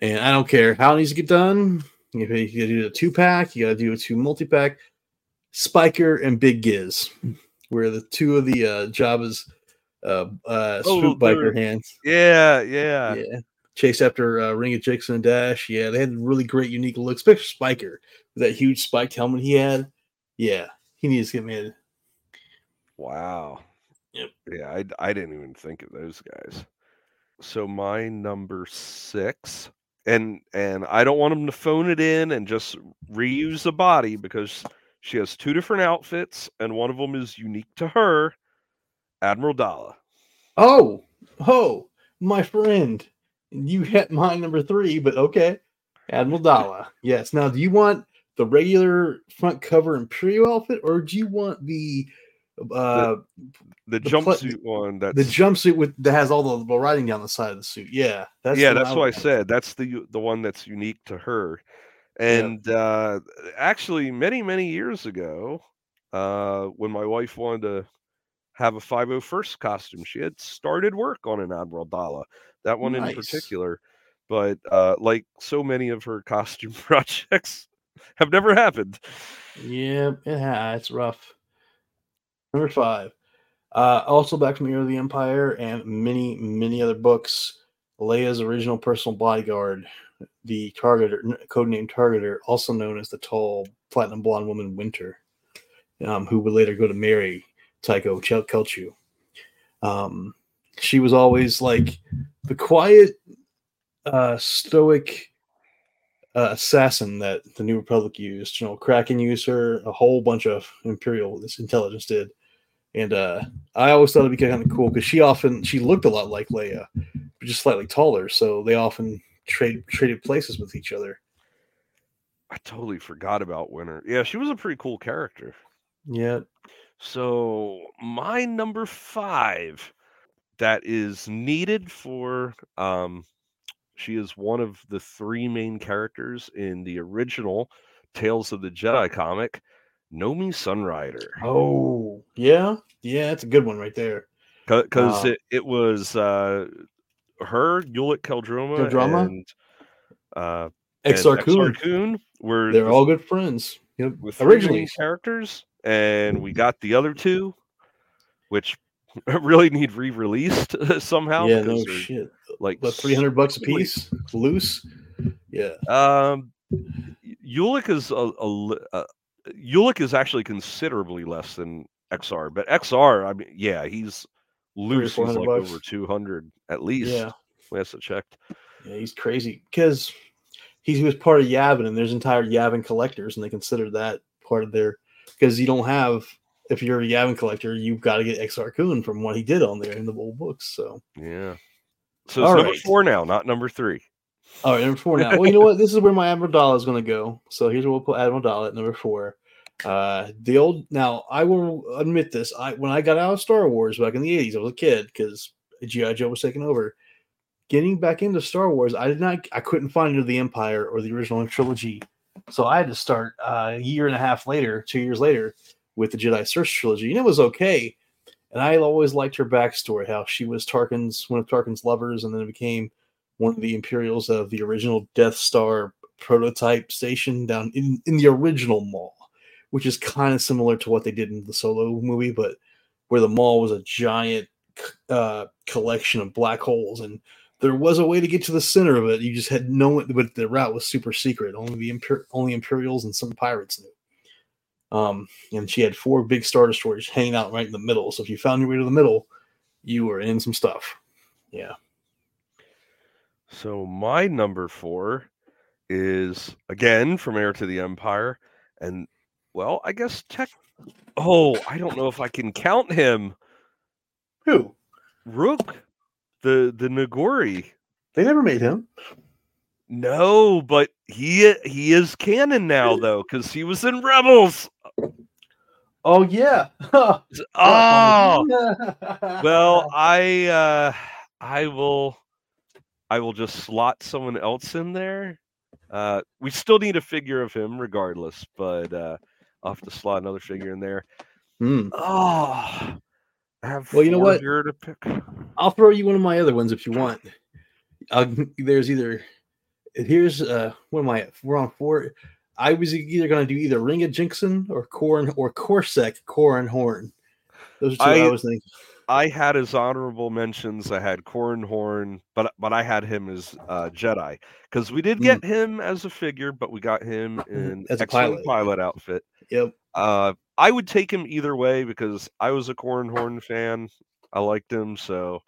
Speaker 2: and I don't care how it needs to get done. If you gotta do a two pack, you gotta do a two multi pack. Spiker and Big Giz, where the two of the uh, Jabba's uh, uh,
Speaker 1: Oh,
Speaker 2: swoop biker hands.
Speaker 1: Yeah, yeah.
Speaker 2: Yeah. Chase after uh, Ring of Jackson and Dash. Yeah, they had really great, unique looks, especially Spiker with that huge spiked helmet he had. Yeah, he needs to get made.
Speaker 1: Wow.
Speaker 2: Yep.
Speaker 1: Yeah, I, I didn't even think of those guys. So my number six, and and I don't want him to phone it in and just reuse the body because she has two different outfits and one of them is unique to her. Admiral Daala.
Speaker 2: Oh, oh, my friend. You hit my number three, but okay. Admiral *laughs* Daala. Yes. Now, do you want the regular front cover Imperial outfit, or do you want the uh
Speaker 1: The,
Speaker 2: The pla-
Speaker 1: jumpsuit one. That's
Speaker 2: the jumpsuit with that has all the, the writing down the side of the suit? Yeah, that's
Speaker 1: yeah,
Speaker 2: the
Speaker 1: that's what I said. That's the the one that's unique to her. And uh, actually, many many years ago, uh, when my wife wanted to have a 501st costume, she had started work on an Admiral Daala. That one in particular, but uh, like so many of her *laughs* costume projects, have never happened.
Speaker 2: Yeah, it has. It's rough. Number five. Uh, also back from Heir of the Empire and many, many other books. Leia's original personal bodyguard, the targeter, codenamed Targeter, also known as the tall, platinum blonde woman Winter, um, who would later go to marry Tycho Celchu. Um, she was always like the quiet, uh, stoic uh, assassin that the New Republic used. You know, Cracken used her, a whole bunch of Imperial this intelligence did. And uh, I always thought it'd be kind of cool because she often she looked a lot like Leia, but just slightly taller. So they often trade traded places with each other.
Speaker 1: I totally forgot about Winter. Yeah, she was a pretty cool character.
Speaker 2: Yeah.
Speaker 1: So my number five that is needed for um She is one of the three main characters in the original Tales of the Jedi comic, Nomi Sunrider.
Speaker 2: Oh, yeah, yeah, that's a good one right there.
Speaker 1: Because
Speaker 2: Wow.
Speaker 1: it, it was uh, her, Ulic Qel-Droma,
Speaker 2: Qel-Droma?
Speaker 1: and uh,
Speaker 2: Exar
Speaker 1: and
Speaker 2: Kun.
Speaker 1: Kun were
Speaker 2: They're all good friends. Yep.
Speaker 1: with
Speaker 2: Originally,
Speaker 1: characters, and we got the other two, which *laughs* really need re-released *laughs* somehow.
Speaker 2: yeah,
Speaker 1: because
Speaker 2: no shit.
Speaker 1: like
Speaker 2: three hundred bucks a piece, loose. Yeah,
Speaker 1: Um, Ulic is a, a li- uh, Ulic is actually considerably less than Exar, but Exar, I mean, yeah, he's loose.
Speaker 2: 400
Speaker 1: like
Speaker 2: bucks.
Speaker 1: over two hundred at least.
Speaker 2: yeah,
Speaker 1: last I checked.
Speaker 2: yeah. He's crazy because he was part of Yavin, and there's entire Yavin collectors, and they consider that part of their because you don't have. If you're a Yavin collector, you've got to get Exar Kun from what he did on there in the old books. So,
Speaker 1: Yeah. So it's
Speaker 2: All
Speaker 1: number
Speaker 2: right.
Speaker 1: four now, not number three.
Speaker 2: all right, number four now. *laughs* Well, you know what? This is where my Admiral Daala is going to go. So here's where we'll put Admiral Daala at number four. Uh, the old now I will admit this. I when I got out of Star Wars back in the '80s, I was a kid because GI Joe was taking over. Getting back into Star Wars, I did not. I couldn't find either the Empire or the original trilogy, so I had to start uh, a year and a half later, two years later, with the Jedi Search trilogy, and it was okay. And I always liked her backstory, how she was Tarkin's one of Tarkin's lovers, and then it became one of the Imperials of the original Death Star prototype station down in, in the original Maw, which is kind of similar to what they did in the Solo movie, but where the Maw was a giant uh, collection of black holes, and there was a way to get to the center of it. You just had no, but the route was super secret. Only the Imper- only Imperials and some pirates knew. Um, and she had four big star destroyers hanging out right in the middle. So if you found your way to the middle, you were in some stuff. Yeah.
Speaker 1: So my number four is again from Heir to the Empire, and well, I guess tech. Oh, I don't know if I can count him.
Speaker 2: Who?
Speaker 1: Rukh, the the Noghri.
Speaker 2: They never made him.
Speaker 1: No, but he he is canon now though, because he was in Rebels.
Speaker 2: Oh yeah. *laughs*
Speaker 1: Oh, well, *laughs*
Speaker 2: well,
Speaker 1: I uh I will I will just slot someone else in there. Uh we still need a figure of him regardless, but uh I'll have to slot another figure in there.
Speaker 2: Hmm.
Speaker 1: Oh I have
Speaker 2: well, you know what?
Speaker 1: To pick.
Speaker 2: I'll throw you one of my other ones if you want. Uh, there's either here's uh what am I? We're on four. I was either gonna do either Ringa Jinxon or Corn or CorSec Corran Horn. Those are two I,
Speaker 1: I-
Speaker 2: was thinking.
Speaker 1: I had his honorable mentions. I had Corran Horn, but but I had him as uh, Jedi because we did get him as a figure, but we got him in
Speaker 2: As a
Speaker 1: excellent
Speaker 2: pilot.
Speaker 1: pilot outfit.
Speaker 2: Yep.
Speaker 1: Uh, I would take him either way because I was a Corran Horn fan. I liked him, so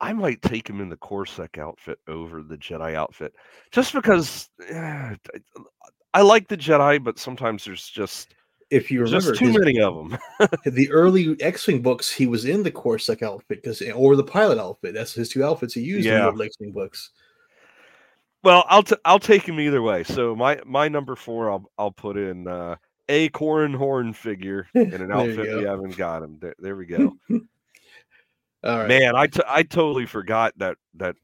Speaker 1: I might take him in the CorSec outfit over the Jedi outfit, just because eh, I like the Jedi, but sometimes there's just
Speaker 2: If you remember
Speaker 1: too
Speaker 2: his-
Speaker 1: many of them. *laughs*
Speaker 2: the early X-wing books, he was in the CorSec outfit because or the pilot outfit. That's his two outfits he used in the X-wing books.
Speaker 1: Well, I'll t- I'll take him either way. So my my number four, I'll I'll put in uh, a Corran Horn figure *laughs* in an outfit we haven't got him. There, there we go. *laughs*
Speaker 2: All right.
Speaker 1: Man, I, t- I totally forgot that that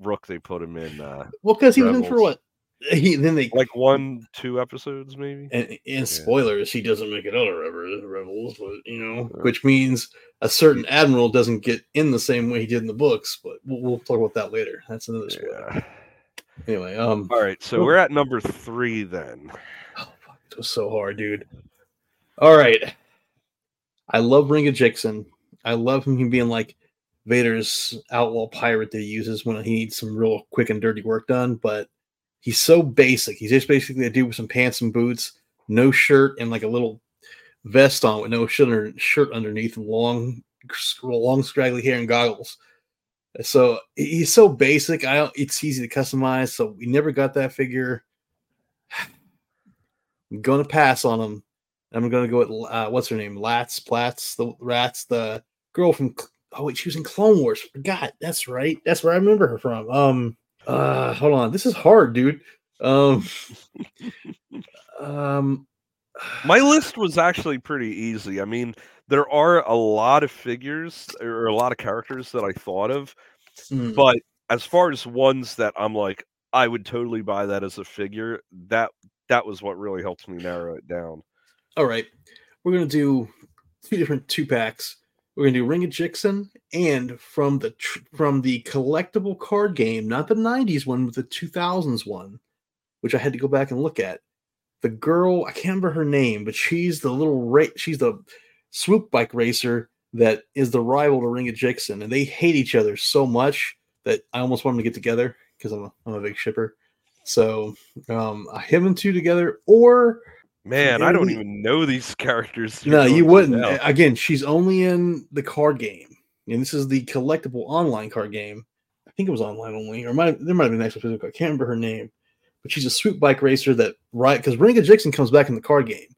Speaker 1: Rukh they put him in uh,
Speaker 2: Well, because he was in for what? *laughs* He then they
Speaker 1: like one two episodes maybe.
Speaker 2: and in spoilers, he doesn't make it out of Rebels, Rebels, but you know, which means a certain admiral doesn't get in the same way he did in the books. But we'll, we'll talk about that later. That's another spoiler.
Speaker 1: Yeah.
Speaker 2: Anyway, um,
Speaker 1: All right, so we're at number three then.
Speaker 2: Was so hard, dude. All right, I love Ring of Jixon. I love him being like Vader's outlaw pirate that he uses when he needs some real quick and dirty work done. But he's so basic. He's just basically a dude with some pants and boots, no shirt, and like a little vest on with no shirt underneath, and long, long scraggly hair and goggles. So he's so basic. I don't. It's easy to customize. So we never got that figure. I'm gonna pass on him. I'm gonna go with uh, what's her name, Latz, Platz, the Rats, the girl from. Oh wait, she was in Clone Wars. Forgot. That's right. That's where I remember her from. Um. Uh. Hold on. This is hard, dude. Um. *laughs* um.
Speaker 1: My list was actually pretty easy. I mean, there are a lot of figures or a lot of characters that I thought of,
Speaker 2: hmm,
Speaker 1: but as far as ones that I'm like, I would totally buy that as a figure. That that was what really helped me narrow it down.
Speaker 2: All right, we're gonna do two different two packs. We're gonna do Ring of Jixen and from the from the collectible card game, not the '90s one, but the 2000s one, which I had to go back and look at. The girl, I can't remember her name, but she's the little ra- she's the swoop bike racer that is the rival to Ring of Jixen, and they hate each other so much that I almost want them to get together because I'm a, I'm a big shipper. So um, him and two together, or
Speaker 1: Man, I don't even know these characters.
Speaker 2: no, you wouldn't.
Speaker 1: now.
Speaker 2: Again, she's only in the card game, and this is the collectible online card game. I think it was online only, or might there might have been an actual physical. I can't remember her name, but she's a swoop bike racer that right because of Jixen comes back in the card game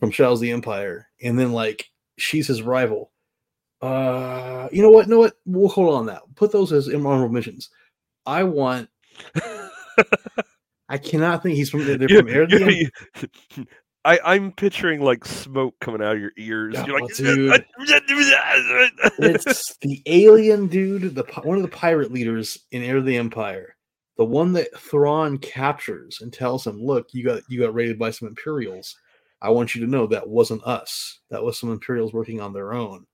Speaker 2: from Shadows of the Empire, and then like she's his rival. Uh, you know what? know what? We'll hold on that. Put those as honorable missions. I want. *laughs* I cannot think he's from. They're *laughs* from Heir the
Speaker 1: you- you- *laughs* I, I'm picturing like smoke coming out of your ears. You're like, *laughs*
Speaker 2: dude. it's the alien dude, the one of the pirate leaders in Heir of the Empire, the one that Thrawn captures and tells him, "Look, you got you got raided by some Imperials. I want you to know that wasn't us. That was some Imperials working on their own."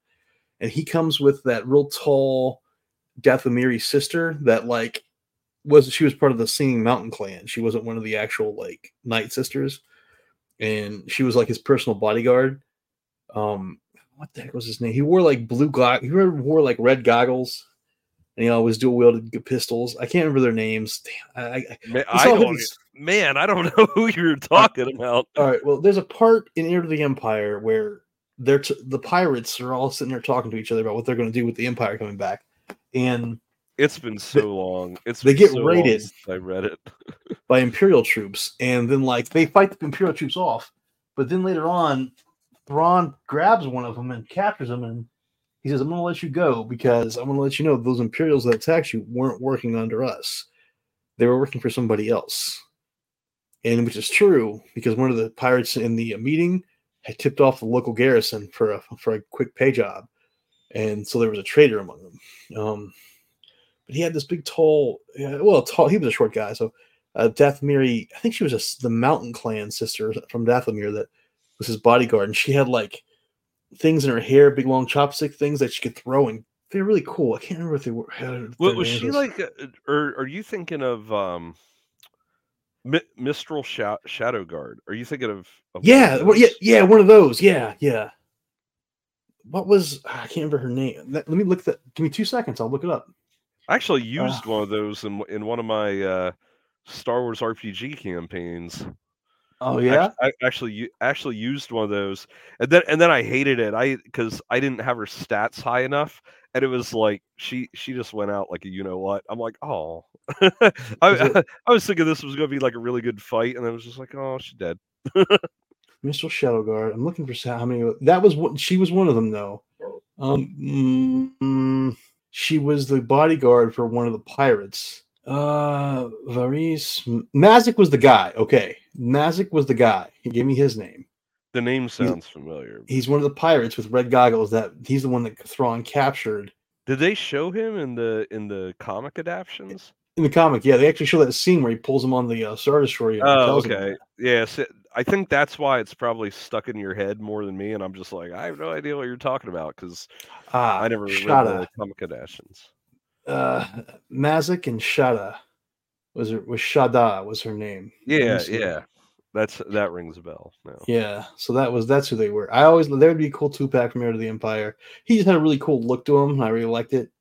Speaker 2: And he comes with that real tall Dathomiri sister that like was she was part of the Singing Mountain clan. She wasn't one of the actual like Night Sisters, and she was like his personal bodyguard. Um, what the heck was his name? He wore like blue gog. He wore wore, like red goggles, and he always dual wielded pistols. I can't remember their names. Damn, I, I,
Speaker 1: man, I don't, man, I don't *laughs* know who you're talking about.
Speaker 2: all right. Well, there's a part in Heir to the Empire where they're t- the pirates are all sitting there talking to each other about what they're going to do with the Empire coming back, and
Speaker 1: It's been so long. It's
Speaker 2: they
Speaker 1: been
Speaker 2: get
Speaker 1: so
Speaker 2: raided.
Speaker 1: I read it. *laughs*
Speaker 2: by Imperial troops, and then like they fight the Imperial troops off, but then later on, Thrawn grabs one of them and captures him, and he says, "I'm going to let you go because I'm going to let you know those Imperials that attacked you weren't working under us; they were working for somebody else." And which is true because one of the pirates in the meeting had tipped off the local garrison for a for a quick pay job, and so there was a traitor among them. Um, but he had this big, tall, well, tall. He was a short guy, so uh, Dathomiri, I think she was a, the Mountain Clan sister from Dathomir that was his bodyguard, and she had like things in her hair, big long chopstick things that she could throw, and they're really cool. I can't remember if they were.
Speaker 1: What was she
Speaker 2: was-
Speaker 1: like? uh, Or are you thinking of um, Mi- Mistryl Sha- Shadow Guard? Are you thinking of? of
Speaker 2: Yeah, well, yeah, yeah, one of those. Yeah, yeah. What was I can't remember her name. Let, let me look that. Give me two seconds. I'll look it up.
Speaker 1: I actually used
Speaker 2: Uh.
Speaker 1: one of those in in one of my uh, Star Wars RPG campaigns.
Speaker 2: Oh yeah,
Speaker 1: I actually actually used one of those, and then and then I hated it. I because I didn't have her stats high enough, and it was like she she just went out like a you know what. I'm like, oh, *laughs* I *laughs* I was thinking this was gonna be like a really good fight, and I was just like, oh, she's dead.
Speaker 2: Mr. Shadow Guard. I'm looking for how many. That was what she was one of them though. Um, mm, she was the bodyguard for one of the pirates. Uh, Varys Mazzic was the guy. Okay, Mazzic was the guy. He gave me his name.
Speaker 1: The name sounds familiar.
Speaker 2: He's one of the pirates with red goggles. That he's the one that Thrawn captured
Speaker 1: Did they show him in the in the comic adaptions?
Speaker 2: In the comic. Yeah, they actually show that scene where he pulls him on the uh, Star Destroyer.
Speaker 1: Oh, okay. Yeah, so I think that's why it's probably stuck in your head more than me, and I'm just like, I have no idea what you're talking about because
Speaker 2: Ah,
Speaker 1: I never read the comic adaptions.
Speaker 2: uh, Mazzic and Shada was her was Shada was her name.
Speaker 1: Yeah, yeah, that's that rings a bell. No.
Speaker 2: Yeah, so that was that's who they were. I always there would be a cool two pack from Heir to the Empire. He just had a really cool look to him. and I really liked it.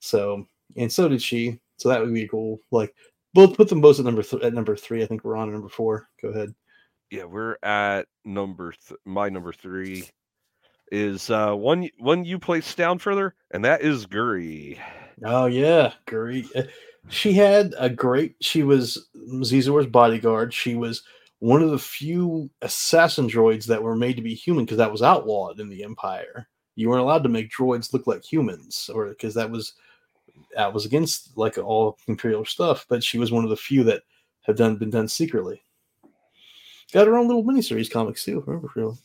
Speaker 2: So and so did she. So that would be cool. Like both put them both at number th- at number three. I think we're on at number four. Go ahead.
Speaker 1: Yeah, we're at number th- my number three is uh one one you placed down further, and that is Guri.
Speaker 2: Oh yeah, great. Uh, She had a great. She was Xizor's bodyguard. She was one of the few assassin droids that were made to be human because that was outlawed in the Empire. You weren't allowed to make droids look like humans, or because that was that was against like all Imperial stuff. But she was one of the few that have done been done secretly. Got her own little miniseries comics too. Remember, really?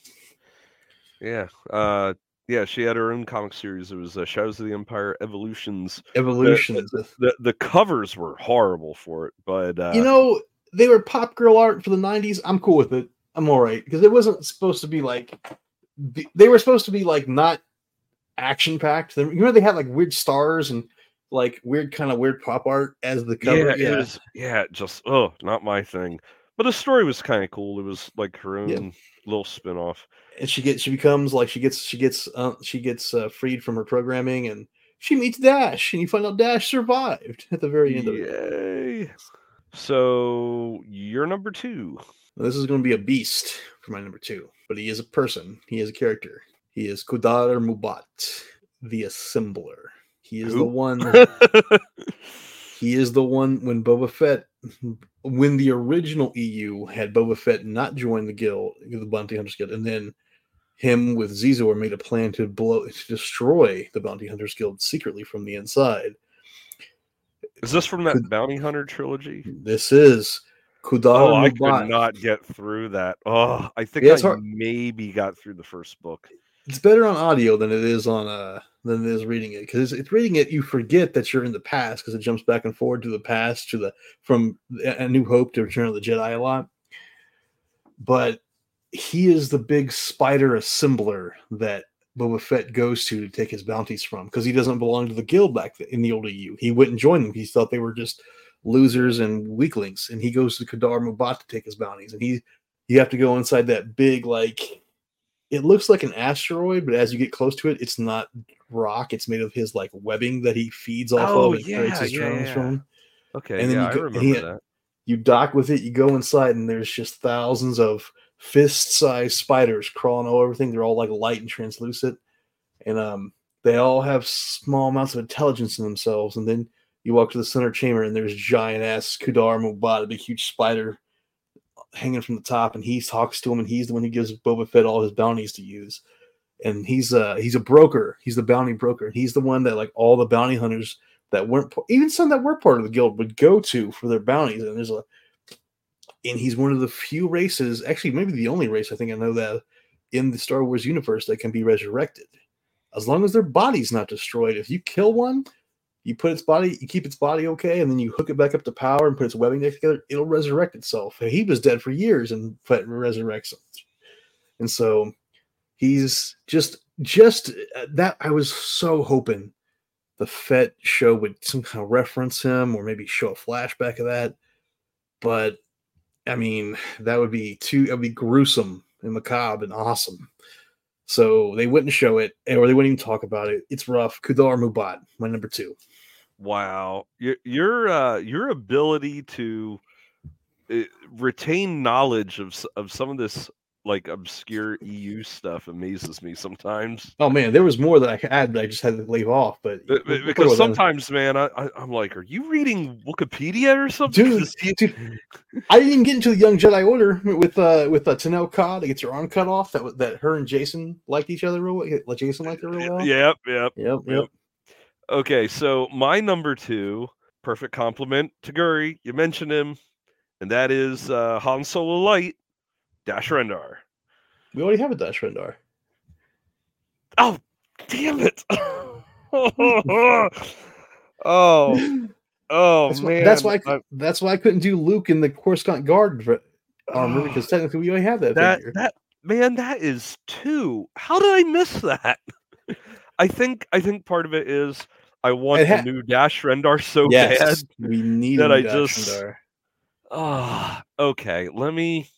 Speaker 1: Yeah. Uh Yeah, she had her own comic series. It was uh, Shadows of the Empire Evolutions.
Speaker 2: Evolutions.
Speaker 1: The the covers were horrible for it, but uh,
Speaker 2: you know, they were pop girl art for the 90s. I'm cool with it. I'm all right because it wasn't supposed to be like they were supposed to be like not action packed. You know, they had like weird stars and like weird kind of weird pop art as the cover.
Speaker 1: yeah, it was yeah, just oh, not my thing. But the story was kind of cool. It was like her own
Speaker 2: Yeah.
Speaker 1: little spin off.
Speaker 2: and she gets she becomes like she gets she gets uh, she gets uh, freed from her programming and she meets Dash and you find out Dash survived at the very end of it.
Speaker 1: Yay! So you're number two.
Speaker 2: Now, this is going to be a beast for my number two, but he is a person. He is a character. He is Kud'ar Mub'at, the Assembler. He is the one. *laughs* He is the one when Boba Fett, when the original EU had Boba Fett not join the guild, the Bounty Hunters Guild, and then him with Xizor made a plan to blow to destroy the Bounty Hunters Guild secretly from the inside.
Speaker 1: Is this from that
Speaker 2: Could-
Speaker 1: Bounty Hunter trilogy?
Speaker 2: This is Kud'ar
Speaker 1: Oh, I
Speaker 2: Mub'at.
Speaker 1: could not get through that. Oh, I think
Speaker 2: Yeah,
Speaker 1: I
Speaker 2: hard.
Speaker 1: maybe got through the first book.
Speaker 2: It's better on audio than it is on uh than it is reading it because it's reading it you forget that you're in the past because it jumps back and forward to the past to the from a New Hope to Return of the Jedi a lot. But he is the big spider assembler that Boba Fett goes to to take his bounties from because he doesn't belong to the guild back in the old EU. He wouldn't join them. He thought they were just losers and weaklings. And he goes to Kud'ar Mub'at to take his bounties. And he you have to go inside that big like it looks like an asteroid, but as you get close to it, it's not rock. It's made of his like webbing that he feeds off
Speaker 1: Oh,
Speaker 2: of and creates
Speaker 1: yeah,
Speaker 2: his
Speaker 1: yeah,
Speaker 2: drones
Speaker 1: yeah.
Speaker 2: from.
Speaker 1: Okay,
Speaker 2: And then
Speaker 1: yeah,
Speaker 2: you
Speaker 1: I remember
Speaker 2: he-
Speaker 1: that.
Speaker 2: You dock with it, you go inside, and there's just thousands of fist-sized spiders crawling all over everything. They're all like light and translucent, and um, they all have small amounts of intelligence in themselves. And then you walk to the center chamber, and there's giant ass Kud'ar Mub'at, a big huge spider hanging from the top, and he talks to him, and he's the one who gives Boba Fett all his bounties to use. And he's uh he's a broker. He's the bounty broker. He's the one that like all the bounty hunters that weren't even some that were part of the guild would go to for their bounties. And there's a and he's one of the few races, actually maybe the only race I think I know that in the Star Wars universe that can be resurrected. As long as their body's not destroyed. If you kill one, you put its body, you keep its body okay, and then you hook it back up to power and put its webbing together, it'll resurrect itself. He was dead for years and Fett resurrects him. And so he's just just uh, that I was so hoping the Fett show would somehow reference him or maybe show a flashback of that. But I mean, that would be too that would be gruesome and macabre and awesome. So they wouldn't show it, or they wouldn't even talk about it. It's rough. Kud'ar Mub'at, my number two.
Speaker 1: Wow, your your uh, your ability to uh, retain knowledge of of some of this like obscure EU stuff amazes me sometimes.
Speaker 2: Oh man, there was more that I could add, but I just had to leave off. But
Speaker 1: Be- be-
Speaker 2: we'll put it
Speaker 1: Because sometimes, man, I, I I'm like, are you reading Wikipedia or something?
Speaker 2: Dude, dude, I didn't even get into the Young Jedi Order with uh with uh, Tenel Ka to get your arm cut off. That that her and Jacen liked each other real well. Jacen liked her real *laughs* well.
Speaker 1: Yep, yep.
Speaker 2: Yep.
Speaker 1: Yep.
Speaker 2: Yep.
Speaker 1: Okay, so my number two, perfect compliment to Guri. You mentioned him, and that is uh, Han Solo Light, Dash Rendar.
Speaker 2: We already have a Dash Rendar.
Speaker 1: Oh, damn it! *laughs* *laughs* oh, oh
Speaker 2: That's why,
Speaker 1: man,
Speaker 2: that's why I, that's why I couldn't do Luke in the Coruscant Guard armor *gasps* because technically we already have that,
Speaker 1: that
Speaker 2: figure.
Speaker 1: that man, that is two. How did I miss that? *laughs* I think I think part of it is I want
Speaker 2: ha-
Speaker 1: the new Dash Rendar so *laughs*
Speaker 2: yes,
Speaker 1: bad.
Speaker 2: we need
Speaker 1: that I
Speaker 2: Dash
Speaker 1: just-. Ah, okay. Let me.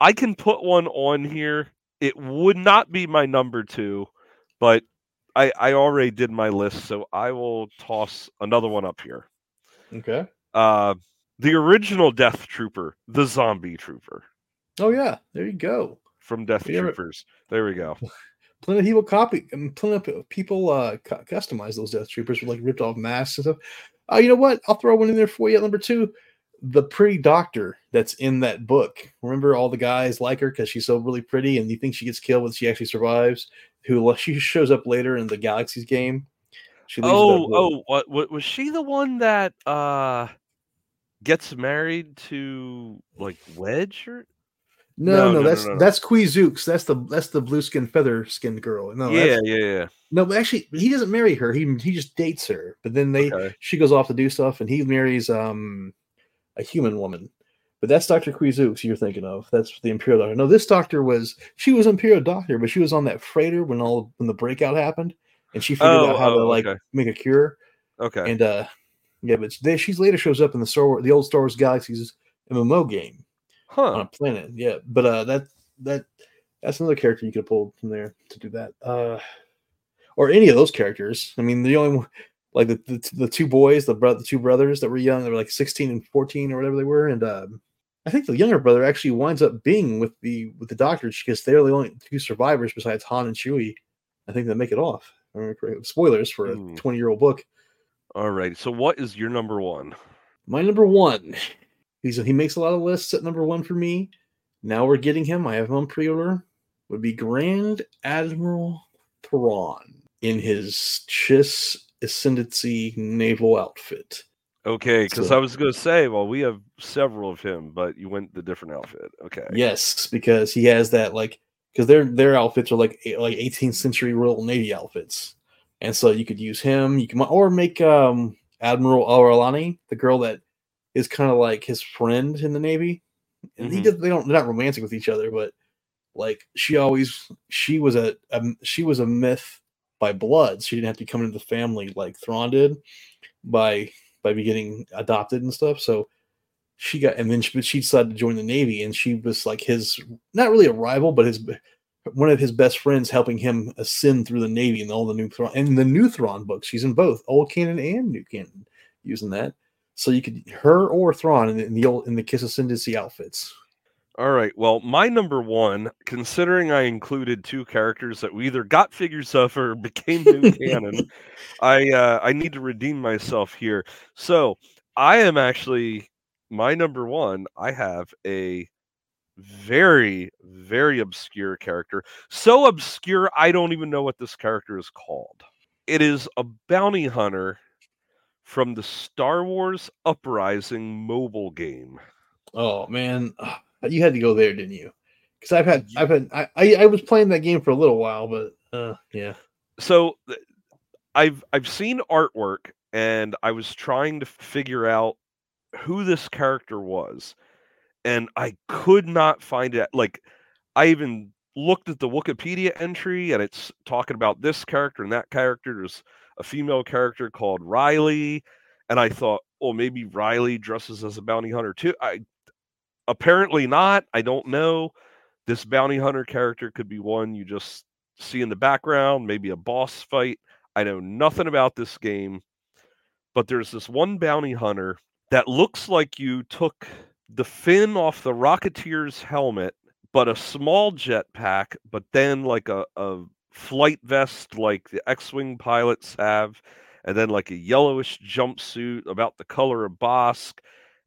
Speaker 1: I can put one on here. It would not be my number two, but I I already did my list, so I will toss another one up here.
Speaker 2: Okay.
Speaker 1: Uh, the original Death Trooper, the Zombie Trooper
Speaker 2: Oh yeah, there you go.
Speaker 1: from Death Troopers. There we go. *laughs*
Speaker 2: Plenty of people copy and plenty of people uh cu- customize those Death Troopers with like ripped off masks and stuff. Oh, you know what? I'll throw one in there for you at number two. The pretty doctor that's in that book. Remember, all the guys like her because she's so really pretty, and you think she gets killed, but she actually survives. Who *laughs* she shows up later in the Galaxies game. She leaves with that
Speaker 1: Oh, oh, what, what was she the one that uh gets married to like Wedge or
Speaker 2: No,
Speaker 1: No,
Speaker 2: no,
Speaker 1: no,
Speaker 2: that's
Speaker 1: no,
Speaker 2: that's Qwi Xux. That's the that's the blue skin feather skinned girl. No,
Speaker 1: yeah, yeah, yeah.
Speaker 2: no, but actually, he doesn't marry her. He he just dates her. But then they
Speaker 1: Okay.
Speaker 2: she goes off to do stuff, and he marries um a human woman. But that's Doctor Quizooks you're thinking of. That's the Imperial Doctor. No, this doctor was she was Imperial Doctor, but she was on that freighter when all when the breakout happened, and she figured
Speaker 1: Oh,
Speaker 2: out how to
Speaker 1: oh,
Speaker 2: like
Speaker 1: okay.
Speaker 2: make a cure.
Speaker 1: Okay.
Speaker 2: And uh yeah, but they, she's later shows up in the Star Wars, the old Star Wars Galaxies MMO game on a planet. Yeah, but uh that that that's another character you could pull from there to do that. Uh or any of those characters. I mean, the only one like the the, the two boys, the bro- the two brothers that were young, they were like 16 and 14 or whatever they were, and um I think the younger brother actually winds up being with the with the doctors because they're the only two survivors besides Han and Chewie. I think they make it off. Spoilers for a
Speaker 1: Hmm.
Speaker 2: 20 year old book.
Speaker 1: All right. So what is your number one?
Speaker 2: My number one. He's he makes a lot of lists at number one for me. Now we're getting him. I have him on pre-order. Would be Grand Admiral Thrawn in his Chiss Ascendancy naval outfit.
Speaker 1: Okay, because
Speaker 2: So-
Speaker 1: I was going to say, well, we have several of him, but you went the different outfit. Okay.
Speaker 2: Yes, because he has that like because their their outfits are like like 18th century Royal Navy outfits, and so you could use him. You can or make um Admiral Ar'alani, the girl that is kind of like his friend in the Navy. And he
Speaker 1: Mhm.
Speaker 2: does, they don't they're not romantic with each other, but like she always she was a, a she was a myth by blood. She didn't have to come into the family like Thrawn did by by getting adopted and stuff. So she got and then she, but she decided to join the navy and she was like his not really a rival but his one of his best friends helping him ascend through the navy and all the new Thrawn and the new Thrawn books she's in both old canon and new canon using that so you could her or Thrawn in the, in the old in the Chiss Ascendancy outfits
Speaker 1: All right. Well, my number one, considering I included two characters that we either got figures of or *laughs* became new canon, *laughs* I uh, I need to redeem myself here. So I am actually my number one. I have a very very obscure character, so obscure I don't even know what this character is called. It is a bounty hunter from the Star Wars Uprising mobile game.
Speaker 2: oh man. You had to go there didn't you? Because I've had I've had I, I I was playing that game for a little while but uh yeah.
Speaker 1: So I've I've seen artwork and I was trying to figure out who this character was and I could not find it like I even looked at the Wikipedia entry and it's talking about this character and that character there's a female character called Riley and I thought well maybe Riley dresses as a bounty hunter too I apparently not I don't know this bounty hunter character could be one you just see in the background, maybe a boss fight. I know nothing about this game, but there's this one bounty hunter that looks like you took the fin off the Rocketeer's helmet, but a small jetpack, but then like a, a flight vest like the X Wing pilots have, and then like a yellowish jumpsuit about the color of Bossk,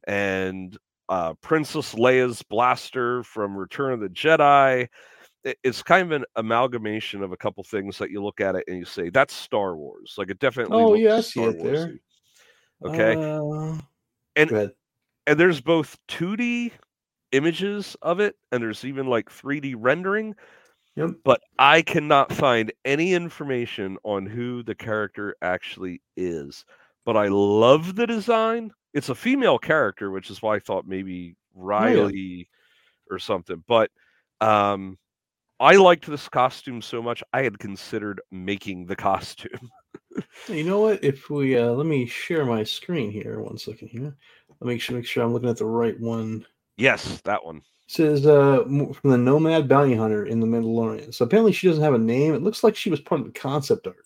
Speaker 1: and uh, Princess Leia's blaster from Return of the Jedi it's kind of an amalgamation of a couple things that you look at it and you say that's Star Wars. Like it definitely.
Speaker 2: Oh,
Speaker 1: looks
Speaker 2: yeah, I see
Speaker 1: Star
Speaker 2: it there.
Speaker 1: Okay,
Speaker 2: Uh,
Speaker 1: And- and there's both 2D images of it, and there's even like 3D rendering.
Speaker 2: Yep.
Speaker 1: But I cannot find any information on who the character actually is. But I love the design. It's a female character, which is why I thought maybe Riley or something. But um, I liked this costume so much, I had considered making the costume.
Speaker 2: You know what? If we uh let me share my screen here one second here. Let me make sure make sure I'm looking at the right one.
Speaker 1: yes, that one.
Speaker 2: Says uh from the Nomad Bounty Hunter in the Mandalorian. So apparently she doesn't have a name. It looks like she was part of the concept art.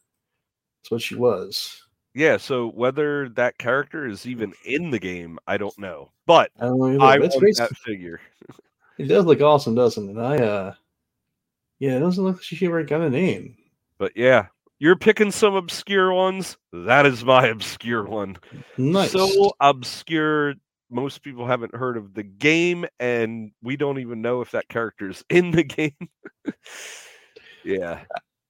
Speaker 2: That's what she was.
Speaker 1: Yeah, so whether that character is even in the game, I don't know. But
Speaker 2: I don't know.
Speaker 1: I want that figure. *laughs*
Speaker 2: It does look awesome, doesn't it? I uh yeah, it doesn't look like she ever got a name.
Speaker 1: But yeah, you're picking some obscure ones. That is my *laughs* obscure one.
Speaker 2: Nice.
Speaker 1: So obscure, most people haven't heard of the game, and we don't even know if that character's *laughs* in the game. yeah.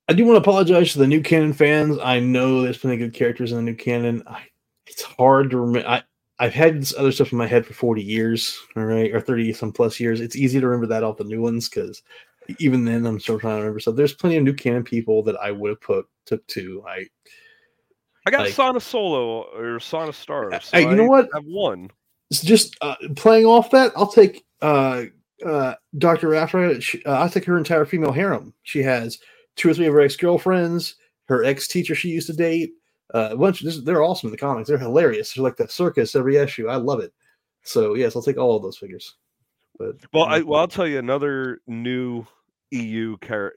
Speaker 2: I do want to apologize to the new canon fans. I know there's plenty of good characters in the new canon. I, it's hard to remember. I, I've had this other stuff in my head for 40 years, all right, or 30 some plus years. It's easy to remember that off the new ones because even then I'm still trying to remember. So there's plenty of new canon people that I would have put took to. I
Speaker 1: I got
Speaker 2: like-
Speaker 1: Sana Solo or Sana Stars.
Speaker 2: Hey, you know what?
Speaker 1: I've one.
Speaker 2: Just uh, playing off that. I'll take uh uh Dr. She, uh, I'll take her entire female harem. She has two or three of her ex girlfriends, her ex teacher she used to date. Uh, a bunch. This, they're awesome in the comics. They're hilarious. They're like the circus every issue. I love it. So yes, I'll take all of those figures. But
Speaker 1: Well, I well I'll tell you another new EU char-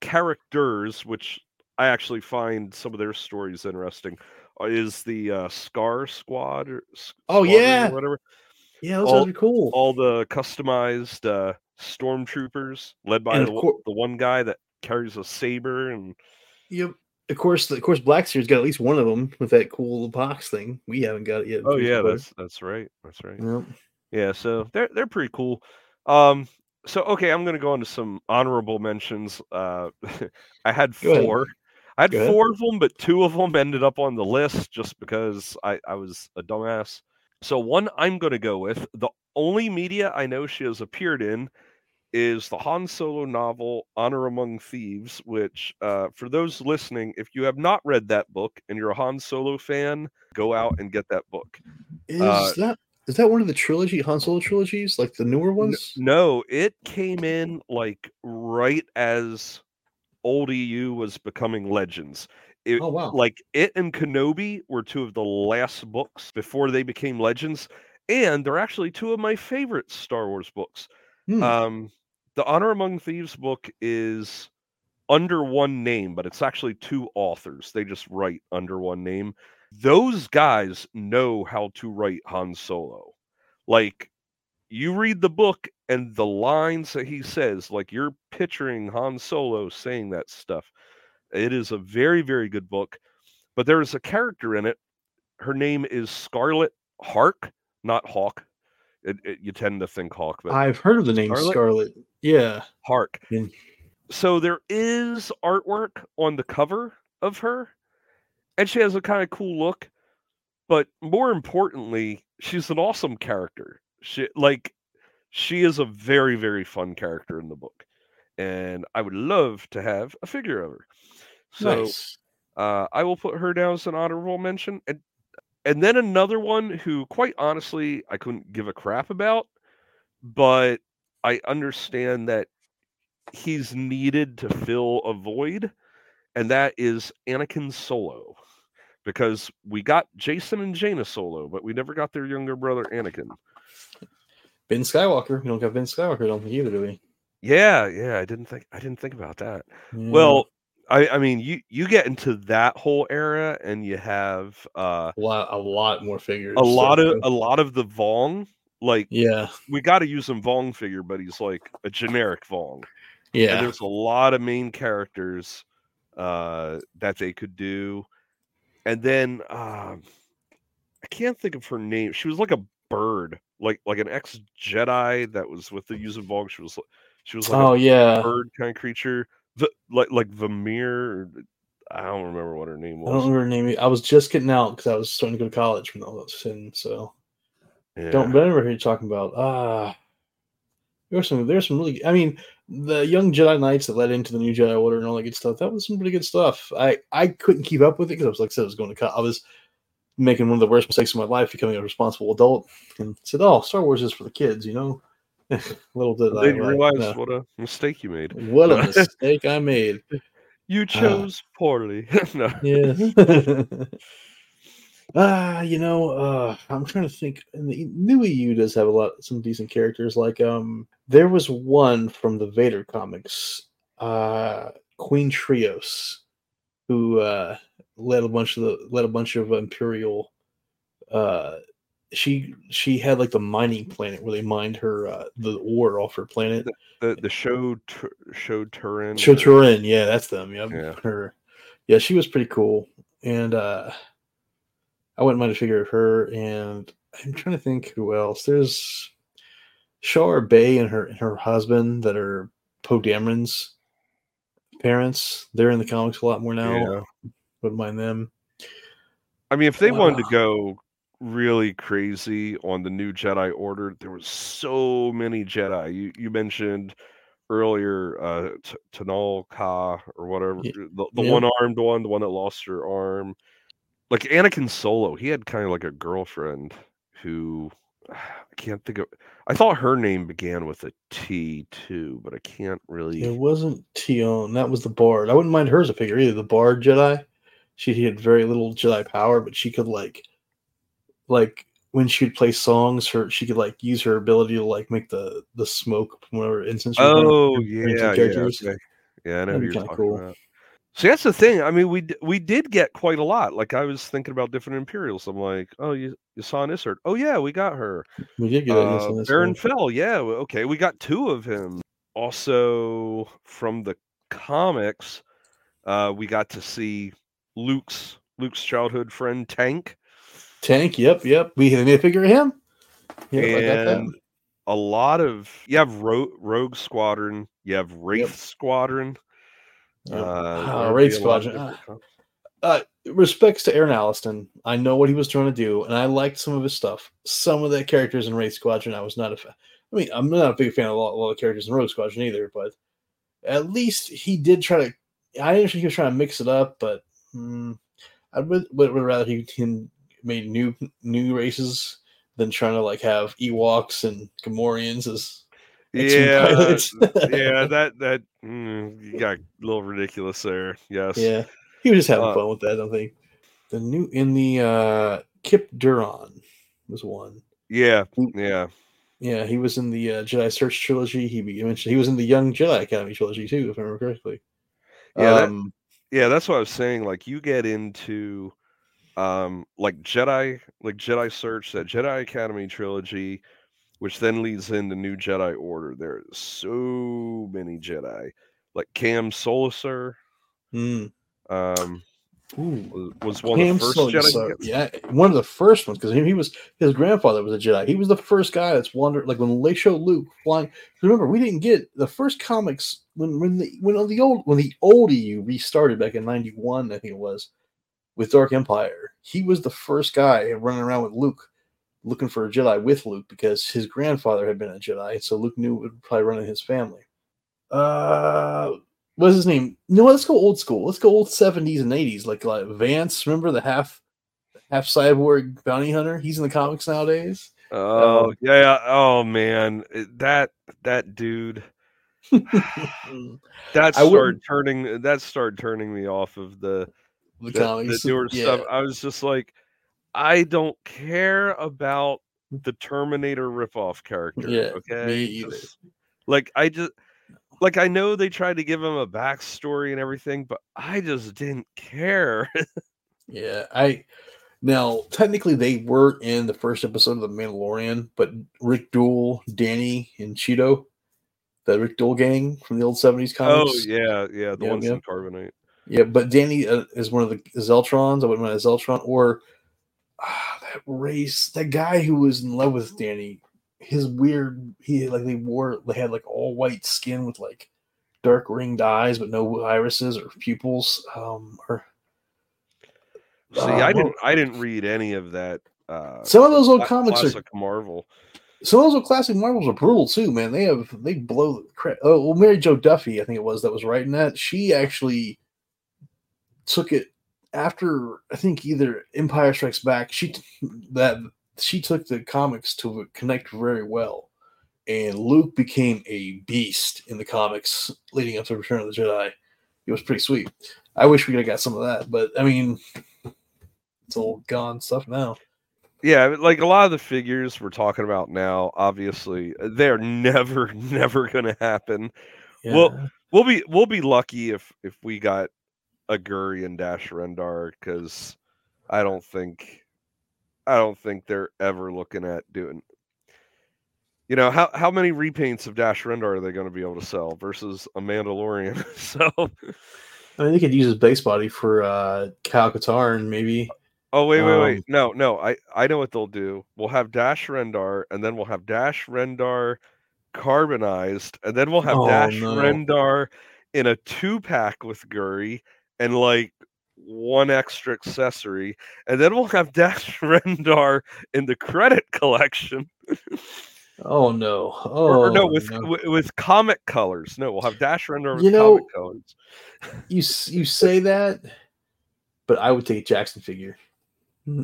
Speaker 1: characters, which I actually find some of their stories interesting, is the uh, Scar Squad. Or,
Speaker 2: Oh,
Speaker 1: Squadron or
Speaker 2: yeah.
Speaker 1: whatever.
Speaker 2: yeah, those
Speaker 1: all-
Speaker 2: are cool.
Speaker 1: All the customized uh, stormtroopers, led by the, one- the one guy that carries a saber and
Speaker 2: Yep. Of course, of course, Black Series got at least one of them with that cool box thing. We haven't got it yet.
Speaker 1: oh yeah, that's that's right, that's right.
Speaker 2: Yep.
Speaker 1: Yeah, so they're they're pretty cool. Um, so okay, I'm gonna go into some honorable mentions. Uh, *laughs* I had four. I had
Speaker 2: Go ahead.
Speaker 1: four of them, but two of them ended up on the list just because I I was a dumbass. So one I'm gonna go with the only media I know she has appeared in is the Han Solo novel Honor Among Thieves, which uh, for those listening, if you have not read that book and you're a Han Solo fan, go out and get that book.
Speaker 2: Is
Speaker 1: Uh,
Speaker 2: that is that one of the trilogy Han Solo trilogies, like the newer
Speaker 1: N-
Speaker 2: ones?
Speaker 1: No, it came in like right as old EU was becoming legends. It,
Speaker 2: Oh wow!
Speaker 1: Like it and Kenobi were two of the last books before they became legends, and they're actually two of my favorite Star Wars books.
Speaker 2: Hmm.
Speaker 1: Um, the Honor Among Thieves book is under one name, but it's actually two authors. They just write under one name. Those guys know how to write Han Solo. Like you read the book and the lines that he says, like you're picturing Han Solo saying that stuff. It is a very, very good book. But there is a character in it. Her name is Scarlet Hark, not Hawk. It, it- you tend to think Hawk, but
Speaker 2: I've heard of the name
Speaker 1: Scarlet?
Speaker 2: Scarlet. Yeah.
Speaker 1: Hark.
Speaker 2: Mm.
Speaker 1: So there is artwork on the cover of her, and she has a kind of cool look. But more importantly, she's an awesome character. She like she is a very very fun character in the book, and I would love to have a figure of her. So
Speaker 2: nice.
Speaker 1: uh, I will put her down as an honorable mention, and and then another one who, quite honestly, I couldn't give a crap about, but I understand that he's needed to fill a void, and that is Anakin Solo, because we got Jacen and Jaina Solo, but we never got their younger brother Anakin.
Speaker 2: Ben Skywalker. We don't got Ben Skywalker. I don't think either, do we?
Speaker 1: Yeah, yeah, I didn't think I didn't think about that.
Speaker 2: Yeah.
Speaker 1: Well, I I mean, you you get into that whole era, and you have uh
Speaker 2: a lot, a lot more figures.
Speaker 1: a lot
Speaker 2: so-
Speaker 1: of a lot of the Vong. Like
Speaker 2: yeah,
Speaker 1: we got to use some Vong figure, but he's like a generic Vong. And
Speaker 2: yeah.
Speaker 1: there's a lot of main characters uh, that they could do, and then um, I can't think of her name. She was like a bird, like like an ex Jedi that was with the Yuuzhan Vong. She was she was like
Speaker 2: Oh
Speaker 1: a
Speaker 2: yeah.
Speaker 1: bird kind of creature, the, like like Vamir. I don't remember what her name was.
Speaker 2: I don't remember her name. I was just getting out because I was starting to go to college when all that was in. So
Speaker 1: Yeah.
Speaker 2: don't remember who you're talking about. Ah, there's some. There's some really. I mean, the young Jedi Knights that led into the new Jedi Order and all that good stuff. That was some pretty good stuff. I I couldn't keep up with it because I was like I said, I was going to. co- I was making one of the worst mistakes of my life, becoming a responsible adult, and said, "Oh, Star Wars is for the kids," you know. *laughs* Little did I like,
Speaker 1: realize
Speaker 2: no.
Speaker 1: what a mistake you made.
Speaker 2: what a *laughs* mistake I made.
Speaker 1: You chose poorly. *laughs* no.
Speaker 2: Yeah. Ah, you know, uh, I'm trying to think. And the new EU does have a lot, some decent characters. Like, um, there was one from the Vader comics, uh, Queen Trios, who uh, led a bunch of the led a bunch of Imperial. Uh, she she had like the mining planet where they mined her uh, the ore off her planet.
Speaker 1: The the show tur-
Speaker 2: Shu-Torun.
Speaker 1: Or-
Speaker 2: Torun, yeah, that's them. Yep.
Speaker 1: Yeah.
Speaker 2: Her. Yeah, she was pretty cool. And uh I wouldn't mind a figure of her. And I'm trying to think who else. There's Shara Bey and her and her husband that are Poe Dameron's parents. They're in the comics a lot more now.
Speaker 1: Yeah.
Speaker 2: Wouldn't mind them.
Speaker 1: I mean, if they wanted to go really crazy on the new Jedi Order. There was so many Jedi. You you mentioned earlier uh T- Tenel Ka or whatever the, the
Speaker 2: yeah.
Speaker 1: one armed one, the one that lost her arm. Like Anakin Solo, he had kind of like a girlfriend who *sighs* I can't think of. I thought her name began with a T too, but I can't really.
Speaker 2: It wasn't Tionne. That was the Bard. I wouldn't mind her as a figure either. The Bard Jedi. She had very little Jedi power, but she could like, like when she'd play songs, her she could like use her ability to like make the the smoke from whatever instance. she
Speaker 1: Oh yeah, yeah, okay. yeah. I know you're talking
Speaker 2: cool.
Speaker 1: about. See, that's the thing. I mean, we we did get quite a lot. Like I was thinking about different Imperials. I'm like, oh, you you saw an Isard. Oh yeah, we got her.
Speaker 2: We did get
Speaker 1: Uh,
Speaker 2: it.
Speaker 1: Baron Fel. Yeah, okay, we got two of him. Also from the comics, uh, we got to see Luke's Luke's childhood friend Tank.
Speaker 2: Tank. Yep, yep. We made a figure of him. Yeah, I got that.
Speaker 1: and a lot of you have Ro- Rogue Squadron, you have Wraith Squadron.
Speaker 2: Yep.
Speaker 1: Uh, there'd
Speaker 2: Wraith
Speaker 1: be a lot of
Speaker 2: Squadron,
Speaker 1: com-
Speaker 2: uh, respects to Aaron Allston. I know what he was trying to do, and I liked some of his stuff. Some of the characters in Wraith Squadron, I was not a fan. I mean, I'm not a big fan of a lot, a lot of characters in Rogue Squadron either, but at least he did try to. I didn't think he was trying to mix it up, but mm, I would, would would rather he, made new new races than trying to like have Ewoks and Gamorreans as
Speaker 1: Yeah, *laughs* yeah, that that mm, you got a little ridiculous there. Yes.
Speaker 2: Yeah, he was just having
Speaker 1: Uh,
Speaker 2: fun with that. I think the new in the uh Kyp Durron was one.
Speaker 1: Yeah. Yeah.
Speaker 2: Yeah, he was in the uh, Jedi Search trilogy. He mentioned he was in the Young Jedi Academy trilogy too, if I remember correctly.
Speaker 1: Yeah,
Speaker 2: Um,
Speaker 1: Yeah, that's what I was saying. Like you get into um like Jedi like Jedi Search, that Jedi Academy trilogy, which then leads into New Jedi Order. There's so many Jedi. Like Kam Solusar,
Speaker 2: mm,
Speaker 1: um
Speaker 2: ooh,
Speaker 1: was, one of the first Jedi. get-
Speaker 2: yeah, one of the first ones because he, he was his grandfather was a Jedi. He was the first guy that's wandered like when they show Luke flying. Remember, we didn't get the first comics when when the when the old when the old EU restarted back in '91, I think it was with Dark Empire. He was the first guy running around with Luke, looking for a Jedi with Luke because his grandfather had been a Jedi, so Luke knew it would probably run in his family. Uh, what's his name? No, let's go old school. Let's go old seventies and eighties, like like Vance. Remember the half half cyborg bounty hunter? He's in the comics nowadays.
Speaker 1: Oh
Speaker 2: Um,
Speaker 1: yeah, yeah. Oh man, that that dude. *sighs* That *laughs*
Speaker 2: I
Speaker 1: started turning. That started turning me off of the
Speaker 2: the,
Speaker 1: the,
Speaker 2: comics,
Speaker 1: the newer
Speaker 2: yeah.
Speaker 1: stuff. I was just like, I don't care about the Terminator ripoff character.
Speaker 2: Yeah,
Speaker 1: okay,
Speaker 2: me.
Speaker 1: Just- like I just like I know they tried to give him a backstory and everything, but I just didn't care. *laughs*
Speaker 2: Yeah, I now technically they were in the first episode of The Mandalorian, but Rik Duel, Danny, and Cheeto, the Rik Duel gang from the old seventies comics.
Speaker 1: oh
Speaker 2: comics.
Speaker 1: yeah, yeah, the
Speaker 2: Yep,
Speaker 1: ones
Speaker 2: yep.
Speaker 1: in carbonite.
Speaker 2: yeah. But Danny uh, is one of the Zeltrons. I wouldn't mind a Zeltron or ah, that race, that guy who was in love with Danny. His weird, he like they wore, they had like all white skin with like dark ringed eyes, but no irises or pupils. Um, or
Speaker 1: See,
Speaker 2: Uh,
Speaker 1: I
Speaker 2: well-
Speaker 1: didn't, I didn't read any of that. Uh,
Speaker 2: some of those old comics are
Speaker 1: Marvel.
Speaker 2: Some of those old classic Marvels are brutal too, man. They have they blow the crap. Oh, well, Mary Jo Duffy, I think it was that was writing that. She actually took it after I think either Empire Strikes Back. She that she took the comics to connect very well, and Luke became a beast in the comics leading up to Return of the Jedi. It was pretty sweet. I wish we could have got some of that, but I mean, it's all gone stuff now.
Speaker 1: Yeah, like a lot of the figures we're talking about now, obviously, they're never, *laughs* never going to happen. Well,
Speaker 2: Yeah.
Speaker 1: We'll be, we'll be lucky if if we got a Guri and Dash Rendar because I don't think, I don't think they're ever looking at doing. You know how how many repaints of Dash Rendar are they going to be able to sell versus a Mandalorian? *laughs* so,
Speaker 2: I mean, they could use his base body for uh Kyle Katarn, maybe.
Speaker 1: oh wait, wait, wait,
Speaker 2: Um,
Speaker 1: no, no, I I know what they'll do. We'll have Dash Rendar, and then we'll have Dash Rendar carbonized, and then we'll have
Speaker 2: Oh,
Speaker 1: Dash
Speaker 2: no.
Speaker 1: Rendar in a two pack with Guri, and like one extra accessory, and then we'll have *laughs* Dash Rendar in the credit collection.
Speaker 2: Oh no! Oh
Speaker 1: or, or no, oh, with,
Speaker 2: no.
Speaker 1: with comic colors. No, we'll have Dash Rendar with
Speaker 2: You know-
Speaker 1: comic colors.
Speaker 2: you you say that, but I would take a Jaxxon figure.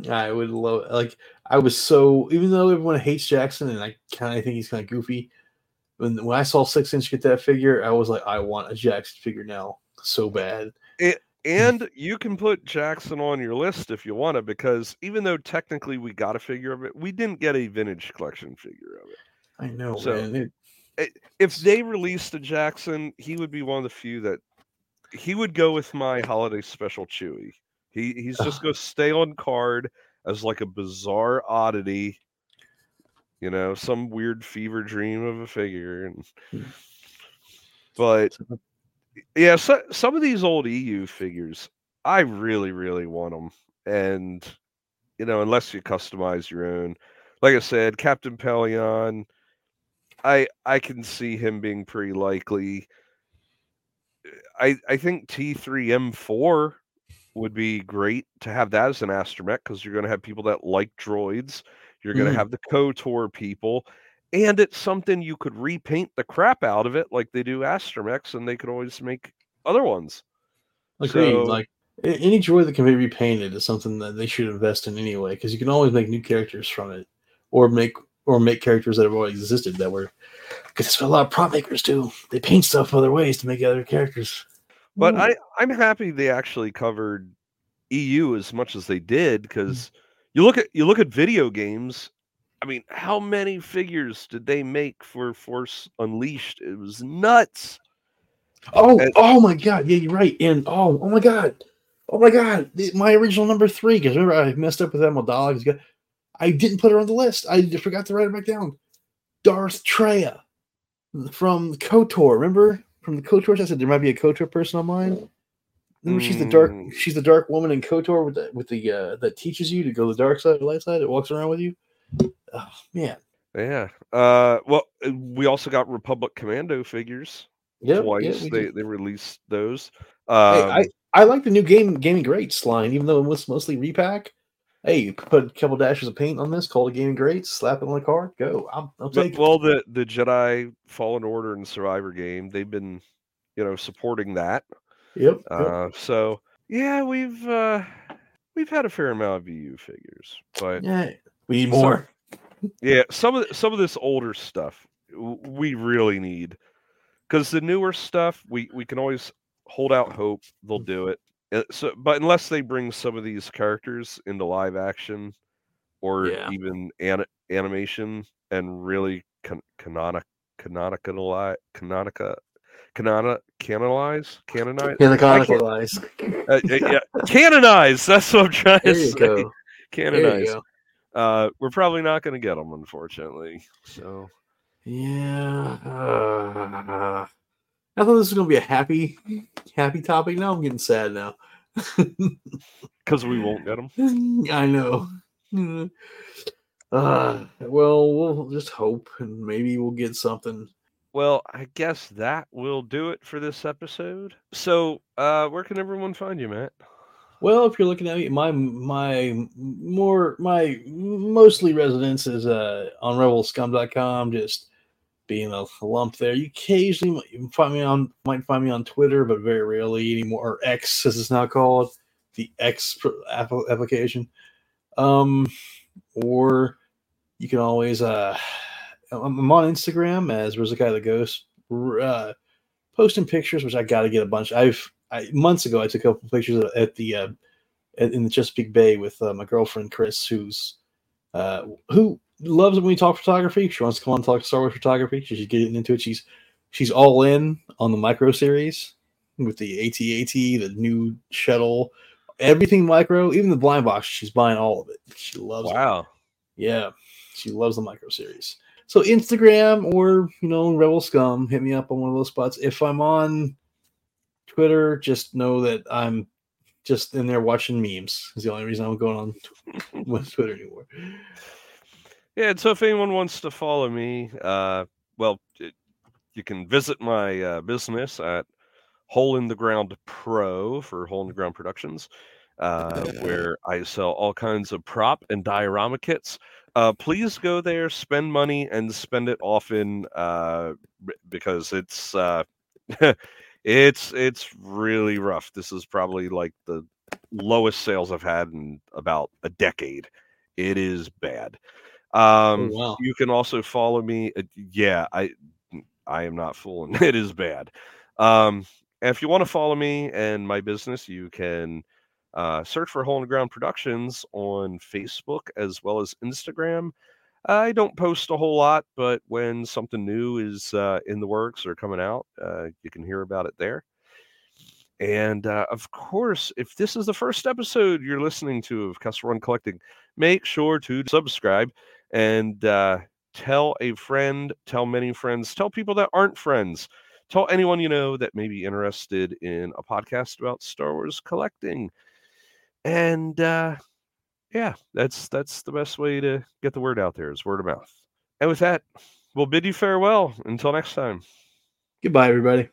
Speaker 2: I would love like I was so even though everyone hates Jaxxon and I kind of think he's kind of goofy. When when I saw Six Inch get that figure, I was like, I want a Jaxxon figure now so bad.
Speaker 1: And you can put Jaxxon on your list if you want to, because even though technically we got a figure of it, we didn't get a vintage collection figure of it.
Speaker 2: I know,
Speaker 1: So-
Speaker 2: man. It,
Speaker 1: If they released a Jaxxon, he would be one of the few that he would go with my holiday special Chewy. He he's just going to stay on card as like a bizarre oddity, you know, some weird fever dream of a figure. And
Speaker 2: Hmm.
Speaker 1: but yeah, so, some of these old EU figures, I really, really want them. And, you know, unless you customize your own, like I said, Captain Pellaeon, I I can see him being pretty likely. I I think T3M4 would be great to have that as an astromech because you're going to have people that like droids. You're going to
Speaker 2: Mhm.
Speaker 1: have the KOTOR people, and it's something you could repaint the crap out of it like they do astromechs, and they could always make other ones.
Speaker 2: agreed.
Speaker 1: So-
Speaker 2: like any droid that can be repainted is something that they should invest in anyway, because you can always make new characters from it, or make or make characters that have already existed that were. Because that's what a lot of prop makers do. They paint stuff other ways to make other characters.
Speaker 1: But
Speaker 2: Mm.
Speaker 1: I I'm happy they actually covered EU as much as they did because you look at you look at video games. I mean, how many figures did they make for Force Unleashed? It was nuts.
Speaker 2: Oh,
Speaker 1: And-
Speaker 2: oh my god, yeah, you're right. And oh, oh my god, oh my god, my original number three. Because remember, I messed up with Emerald Dog. I didn't put her on the list. I forgot to write it back down. Darth Traya from Kotor. Remember from the Kotor? I said there might be a Kotor person on mine. Remember, she's the dark.
Speaker 1: Mm.
Speaker 2: She's the dark woman in Kotor with the with the uh, that teaches you to go the dark side or the light side. It walks around with you. Oh man,
Speaker 1: Yeah. Uh. Well, uh, we also got Republic Commando figures
Speaker 2: yeah,
Speaker 1: twice.
Speaker 2: we
Speaker 1: they they released those.
Speaker 2: Hey,
Speaker 1: Um,
Speaker 2: I, I like the new game gaming greats line, even though it was mostly repack. Hey, you put a couple dashes of paint on this, call it gaming greats, slap it on the card, go. I'll, I'll
Speaker 1: but-
Speaker 2: take it.
Speaker 1: well, the the Jedi Fallen Order and Survivor game, they've been, you know, supporting that.
Speaker 2: Yep. yep.
Speaker 1: Uh, so yeah, we've uh, we've had a fair amount of EU figures, but
Speaker 2: yeah, we need
Speaker 1: some-
Speaker 2: more.
Speaker 1: yeah, some of some of this older stuff we really need because the newer stuff we we can always hold out hope they'll do it. Uh, So, but unless they bring some of these characters into live action or
Speaker 2: Yeah.
Speaker 1: even an, animation and really can, canonic canonicalize canonica canona canonize canonize
Speaker 2: In the
Speaker 1: I can't-
Speaker 2: conical eyes.
Speaker 1: uh, uh, yeah, canonize. That's what I'm trying
Speaker 2: There
Speaker 1: to
Speaker 2: you
Speaker 1: say.
Speaker 2: go. There you
Speaker 1: Canonize. Uh, we're probably not going to get them, unfortunately. So
Speaker 2: Yeah. uh, I thought this was gonna be a happy, happy topic. Now I'm getting sad now. *laughs*
Speaker 1: because we won't get them. *laughs*
Speaker 2: I know. Uh, well, we'll just hope, and maybe we'll get something.
Speaker 1: Well, I guess that will do it for this episode. So, uh, where can everyone find you, Matt?
Speaker 2: Well, if you're looking at me, my my more my mostly residence is uh on rebelscum.com, just being a lump there. You occasionally might- find me on might find me on Twitter, but very rarely anymore. Or X, as it's now called, the X application. Um, or you can always uh, I'm on Instagram as Rizakai the Ghost, uh, posting pictures, which I got to get a bunch. I've I, months ago I took a couple pictures at- the uh, at, in the Chesapeake Bay with uh, my girlfriend Chris, who's uh, who loves it when we talk photography. She wants to come on and talk Star Wars photography. She's getting into it. She's she's all in on the micro series with the AT-AT, the new shuttle, everything micro, even the blind box. She's buying all of it. She loves it.
Speaker 1: Wow.
Speaker 2: Yeah, she loves the micro series. So Instagram or you know Rebel Scum, hit me up on one of those spots. If I'm on Twitter, just know that I'm just in there watching memes. Is the only reason I'm going on tw- *laughs* with Twitter anymore.
Speaker 1: Yeah, and so if anyone wants to follow me, uh, well, it, you can visit my uh, business at Hole in the Ground Pro for Hole in the Ground Productions, uh, where I sell all kinds of prop and diorama kits. Uh, please go there, spend money, and spend it often uh, because it's uh, *laughs* it's it's really rough. This is probably like the lowest sales I've had in about a decade. It is bad. Um,
Speaker 2: Oh, wow.
Speaker 1: You can also follow me. uh, Yeah, I I am not fooling. *laughs* It is bad. Um, and if you want to follow me and my business, you can uh, search for Hole in the Ground Productions on Facebook as well as Instagram. I don't post a whole lot, but when something new is uh, in the works or coming out, uh, you can hear about it there. And uh, of course, if this is the first episode you're listening to of Kessel Run Collecting, make sure to subscribe and uh, tell a friend, tell many friends, tell people that aren't friends, tell anyone you know that may be interested in a podcast about Star Wars collecting. And uh, yeah, that's that's the best way to get the word out there is word of mouth. And with that, we'll bid you farewell until next time.
Speaker 2: Goodbye, everybody.